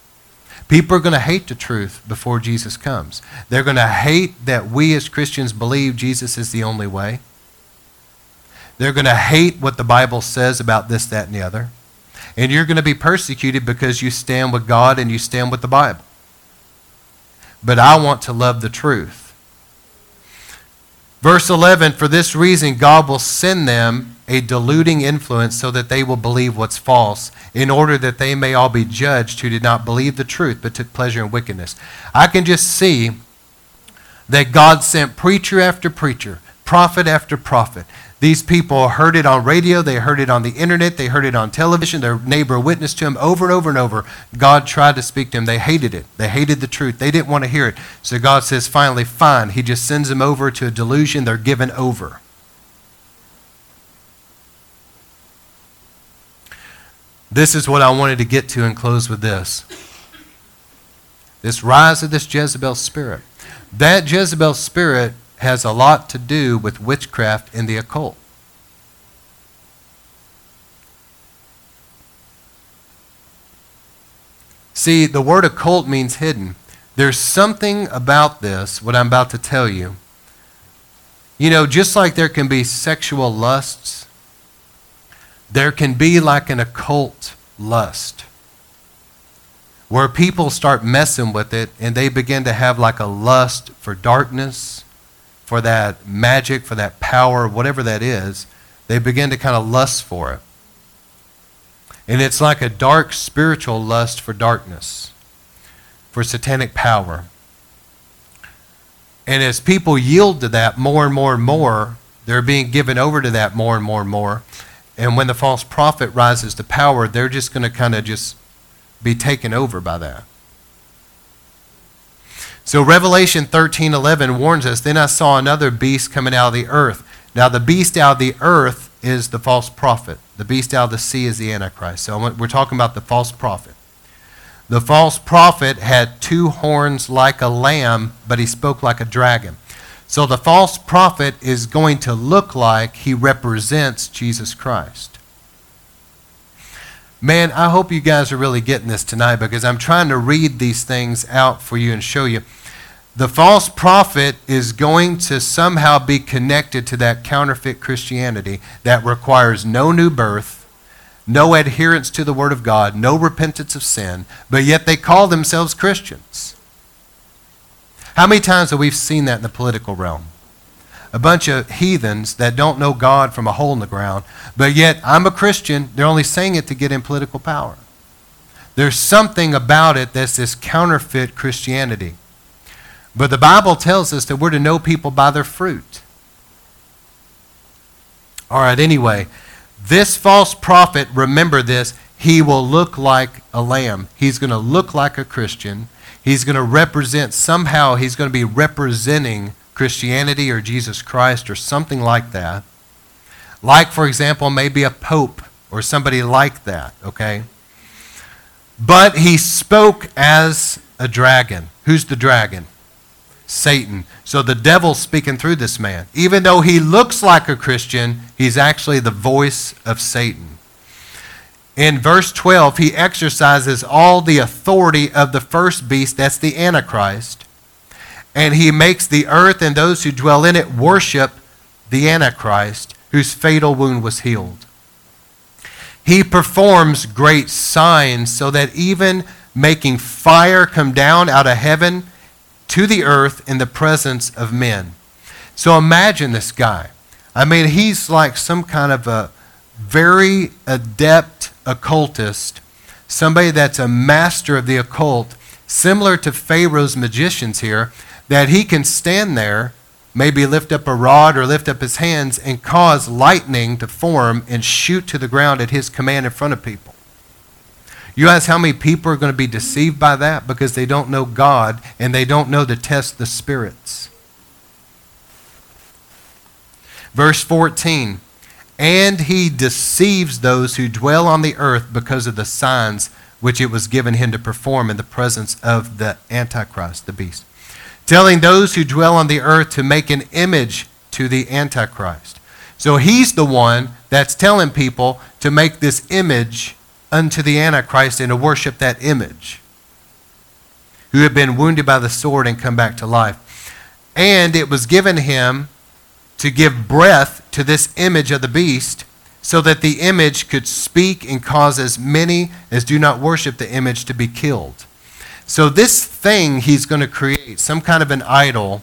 People are going to hate the truth before Jesus comes. They're going to hate that we as Christians believe Jesus is the only way. They're going to hate what the Bible says about this, that, and the other. And you're going to be persecuted because you stand with God and you stand with the Bible. But I want to love the truth. Verse 11 For this reason, God will send them a deluding influence so that they will believe what's false, in order that they may all be judged who did not believe the truth but took pleasure in wickedness. I can just see that God sent preacher after preacher, prophet after prophet, these people heard it on radio, they heard it on the internet, they heard it on television, their neighbor witnessed to them over and over and over. God tried to speak to them. They hated it. They hated the truth. They didn't want to hear it. So God says, finally, fine. He just sends them over to a delusion. They're given over. This is what I wanted to get to and close with this. This rise of this Jezebel spirit. That Jezebel spirit has a lot to do with witchcraft and the occult. See, the word occult means hidden. There's something about this, what I'm about to tell you. You know, just like there can be sexual lusts, there can be like an occult lust where people start messing with it and they begin to have like a lust for darkness for that magic, for that power, whatever that is, they begin to kind of lust for it. And it's like a dark spiritual lust for darkness, for satanic power. And as people yield to that more and more and more, they're being given over to that more and more and more. And when the false prophet rises to power, they're just going to kind of just be taken over by that. So Revelation 13:11 warns us, then I saw another beast coming out of the earth. Now the beast out of the earth is the false prophet. The beast out of the sea is the antichrist. So we're talking about the false prophet. The false prophet had two horns like a lamb, but he spoke like a dragon. So the false prophet is going to look like he represents Jesus Christ. Man, I hope you guys are really getting this tonight because I'm trying to read these things out for you and show you. The false prophet is going to somehow be connected to that counterfeit Christianity that requires no new birth, no adherence to the Word of God, no repentance of sin, but yet they call themselves Christians. How many times have we seen that in the political realm? a bunch of heathens that don't know God from a hole in the ground, but yet I'm a Christian. They're only saying it to get in political power. There's something about it that's this counterfeit Christianity. But the Bible tells us that we're to know people by their fruit. All right, anyway, this false prophet, remember this, he will look like a lamb. He's going to look like a Christian. He's going to represent, somehow, he's going to be representing Christianity or Jesus Christ or something like that. Like, for example, maybe a pope or somebody like that, okay? But he spoke as a dragon. Who's the dragon? Satan. So the devil's speaking through this man. Even though he looks like a Christian, he's actually the voice of Satan. In verse 12, he exercises all the authority of the first beast, that's the Antichrist, and he makes the earth and those who dwell in it worship the Antichrist, whose fatal wound was healed. He performs great signs so that even making fire come down out of heaven to the earth in the presence of men. So imagine this guy. I mean, he's like some kind of a very adept occultist, somebody that's a master of the occult, similar to Pharaoh's magicians here that he can stand there, maybe lift up a rod or lift up his hands and cause lightning to form and shoot to the ground at his command in front of people. You ask how many people are going to be deceived by that because they don't know God and they don't know to test the spirits. Verse 14 And he deceives those who dwell on the earth because of the signs which it was given him to perform in the presence of the Antichrist, the beast telling those who dwell on the earth to make an image to the Antichrist. So he's the one that's telling people to make this image unto the Antichrist and to worship that image, who had been wounded by the sword and come back to life. And it was given him to give breath to this image of the beast so that the image could speak and cause as many as do not worship the image to be killed. So, this thing he's going to create, some kind of an idol,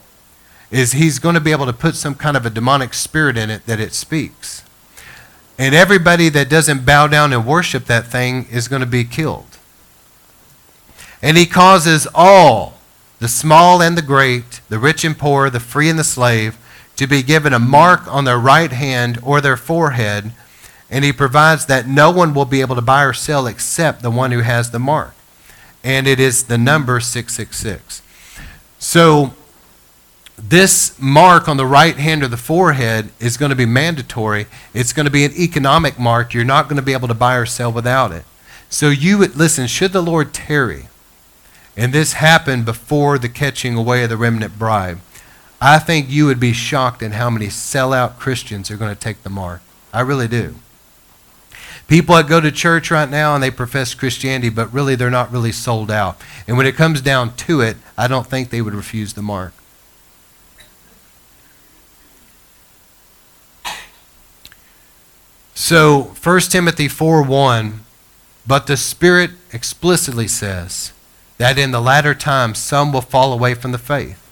is he's going to be able to put some kind of a demonic spirit in it that it speaks. And everybody that doesn't bow down and worship that thing is going to be killed. And he causes all, the small and the great, the rich and poor, the free and the slave, to be given a mark on their right hand or their forehead. And he provides that no one will be able to buy or sell except the one who has the mark and it is the number 666. So, this mark on the right hand or the forehead is going to be mandatory. It's going to be an economic mark. You're not going to be able to buy or sell without it. So, you would listen, should the Lord tarry, and this happened before the catching away of the remnant bride, I think you would be shocked at how many sellout Christians are going to take the mark. I really do. People that go to church right now and they profess Christianity, but really they're not really sold out. And when it comes down to it, I don't think they would refuse the mark. So 1 Timothy 4 1, but the Spirit explicitly says that in the latter times some will fall away from the faith,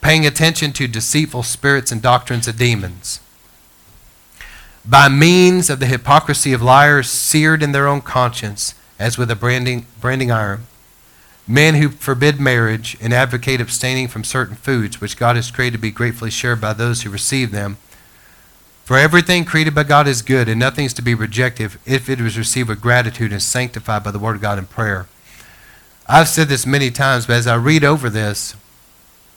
paying attention to deceitful spirits and doctrines of demons by means of the hypocrisy of liars seared in their own conscience, as with a branding, branding iron. Men who forbid marriage and advocate abstaining from certain foods which God has created to be gratefully shared by those who receive them. For everything created by God is good, and nothing is to be rejected if it is received with gratitude and sanctified by the Word of God in prayer. I've said this many times, but as I read over this,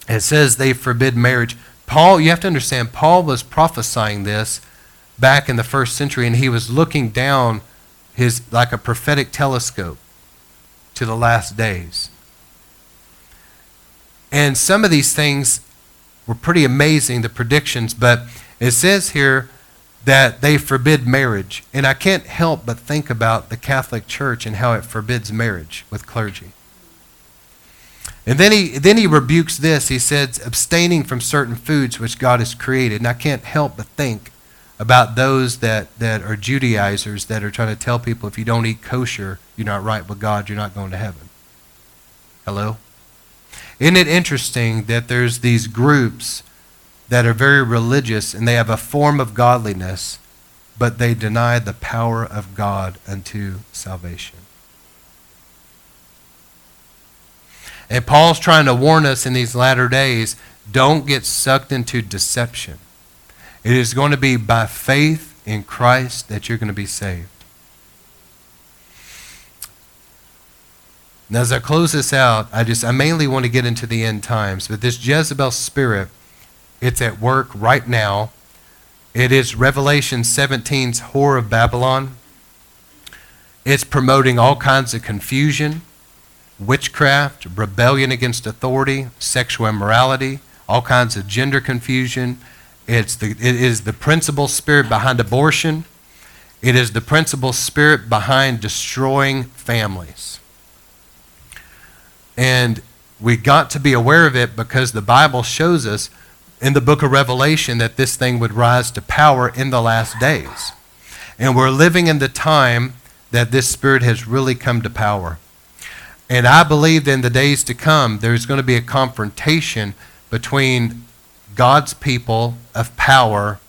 It says they forbid marriage. Paul, you have to understand, Paul was prophesying this back in the first century, and he was looking down his like a prophetic telescope to the last days. And some of these things were pretty amazing, the predictions, but it says here that they forbid marriage. And I can't help but think about the Catholic Church and how it forbids marriage with clergy. And then he, then he rebukes this. He says, abstaining from certain foods which God has created. And I can't help but think about those that, that are Judaizers that are trying to tell people if you don't eat kosher, you're not right with God, you're not going to heaven. Hello? Isn't it interesting that there's these groups that are very religious and they have a form of godliness, but they deny the power of God unto salvation? And Paul's trying to warn us in these latter days don't get sucked into deception. It is going to be by faith in Christ that you're going to be saved. Now, as I close this out, I just I mainly want to get into the end times, but this Jezebel spirit, it's at work right now. It is Revelation 17's whore of Babylon. It's promoting all kinds of confusion witchcraft, rebellion against authority, sexual immorality, all kinds of gender confusion. It's the, it is the principal spirit behind abortion. It is the principal spirit behind destroying families. And we got to be aware of it because the Bible shows us in the book of Revelation that this thing would rise to power in the last days. And we're living in the time that this spirit has really come to power. And I believe that in the days to come, there's going to be a confrontation between God's people of power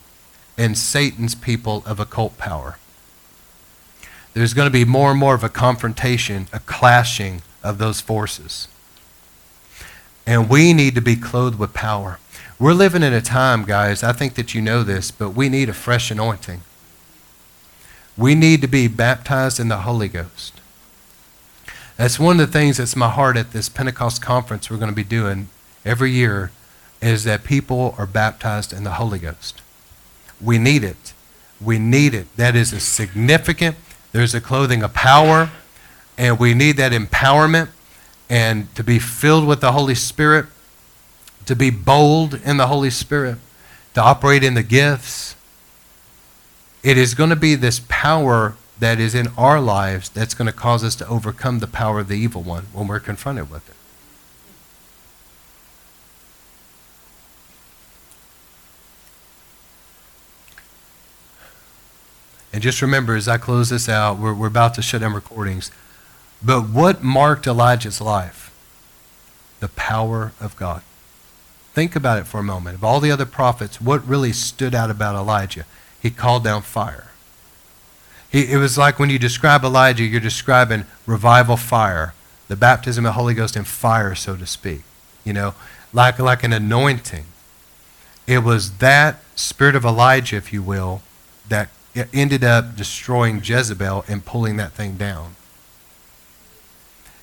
and Satan's people of occult power. There's going to be more and more of a confrontation, a clashing of those forces. And we need to be clothed with power. We're living in a time, guys, I think that you know this, but we need a fresh anointing. We need to be baptized in the Holy Ghost. That's one of the things that's my heart at this Pentecost conference we're going to be doing every year is that people are baptized in the Holy Ghost. We need it. We need it. That is a significant, there's a clothing of power, and we need that empowerment and to be filled with the Holy Spirit, to be bold in the Holy Spirit, to operate in the gifts. It is going to be this power that is in our lives that's going to cause us to overcome the power of the evil one when we're confronted with it. And just remember, as I close this out, we're, we're about to shut down recordings. But what marked Elijah's life? The power of God. Think about it for a moment. Of all the other prophets, what really stood out about Elijah? He called down fire. It was like when you describe Elijah, you're describing revival fire, the baptism of the Holy Ghost in fire, so to speak. You know, like, like an anointing. It was that spirit of Elijah, if you will, that ended up destroying Jezebel and pulling that thing down.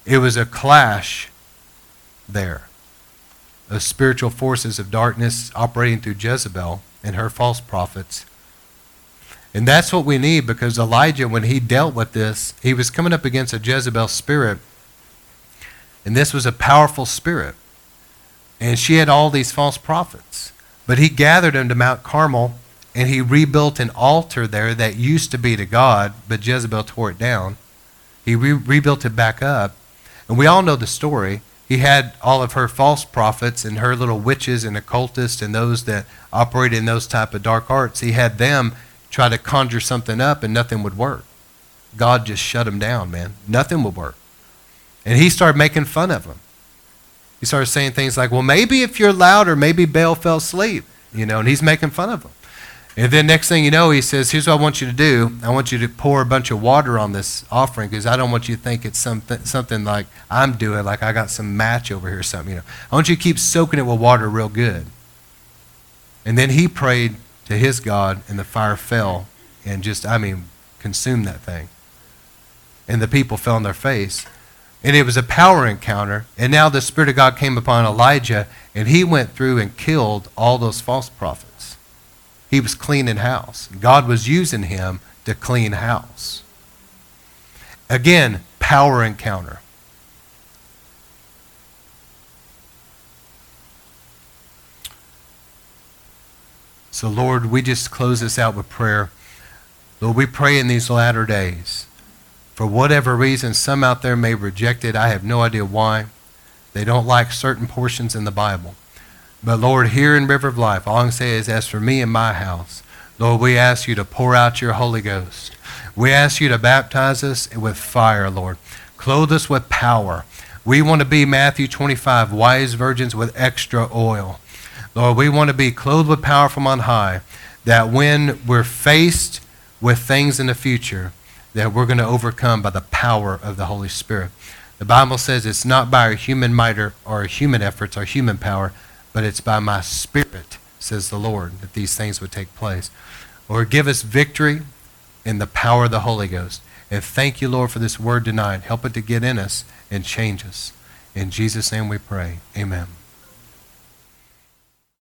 It was a clash there of spiritual forces of darkness operating through Jezebel and her false prophets and that's what we need because Elijah, when he dealt with this, he was coming up against a Jezebel spirit. And this was a powerful spirit. And she had all these false prophets. But he gathered them to Mount Carmel and he rebuilt an altar there that used to be to God, but Jezebel tore it down. He re- rebuilt it back up. And we all know the story. He had all of her false prophets and her little witches and occultists and those that operated in those type of dark arts. He had them try to conjure something up and nothing would work. God just shut him down, man. Nothing would work. And he started making fun of him. He started saying things like, well, maybe if you're louder, maybe Baal fell asleep, you know, and he's making fun of him. And then next thing you know, he says, here's what I want you to do. I want you to pour a bunch of water on this offering because I don't want you to think it's something, something like I'm doing, like I got some match over here or something. You know, I want you to keep soaking it with water real good. And then he prayed to his God, and the fire fell and just, I mean, consumed that thing. And the people fell on their face. And it was a power encounter. And now the Spirit of God came upon Elijah, And he went through and killed all those false prophets. He was cleaning house. God was using him to clean house. Again, power encounter. So, Lord, we just close this out with prayer. Lord, we pray in these latter days. For whatever reason, some out there may reject it. I have no idea why. They don't like certain portions in the Bible. But Lord, here in River of Life, all I can say is, as for me and my house, Lord, we ask you to pour out your Holy Ghost. We ask you to baptize us with fire, Lord. Clothe us with power. We want to be Matthew 25, wise virgins with extra oil. Lord, we want to be clothed with power from on high, that when we're faced with things in the future, that we're going to overcome by the power of the Holy Spirit. The Bible says it's not by our human might or our human efforts, our human power, but it's by my spirit, says the Lord, that these things would take place. Lord, give us victory in the power of the Holy Ghost. And thank you, Lord, for this word tonight. Help it to get in us and change us. In Jesus' name we pray. Amen.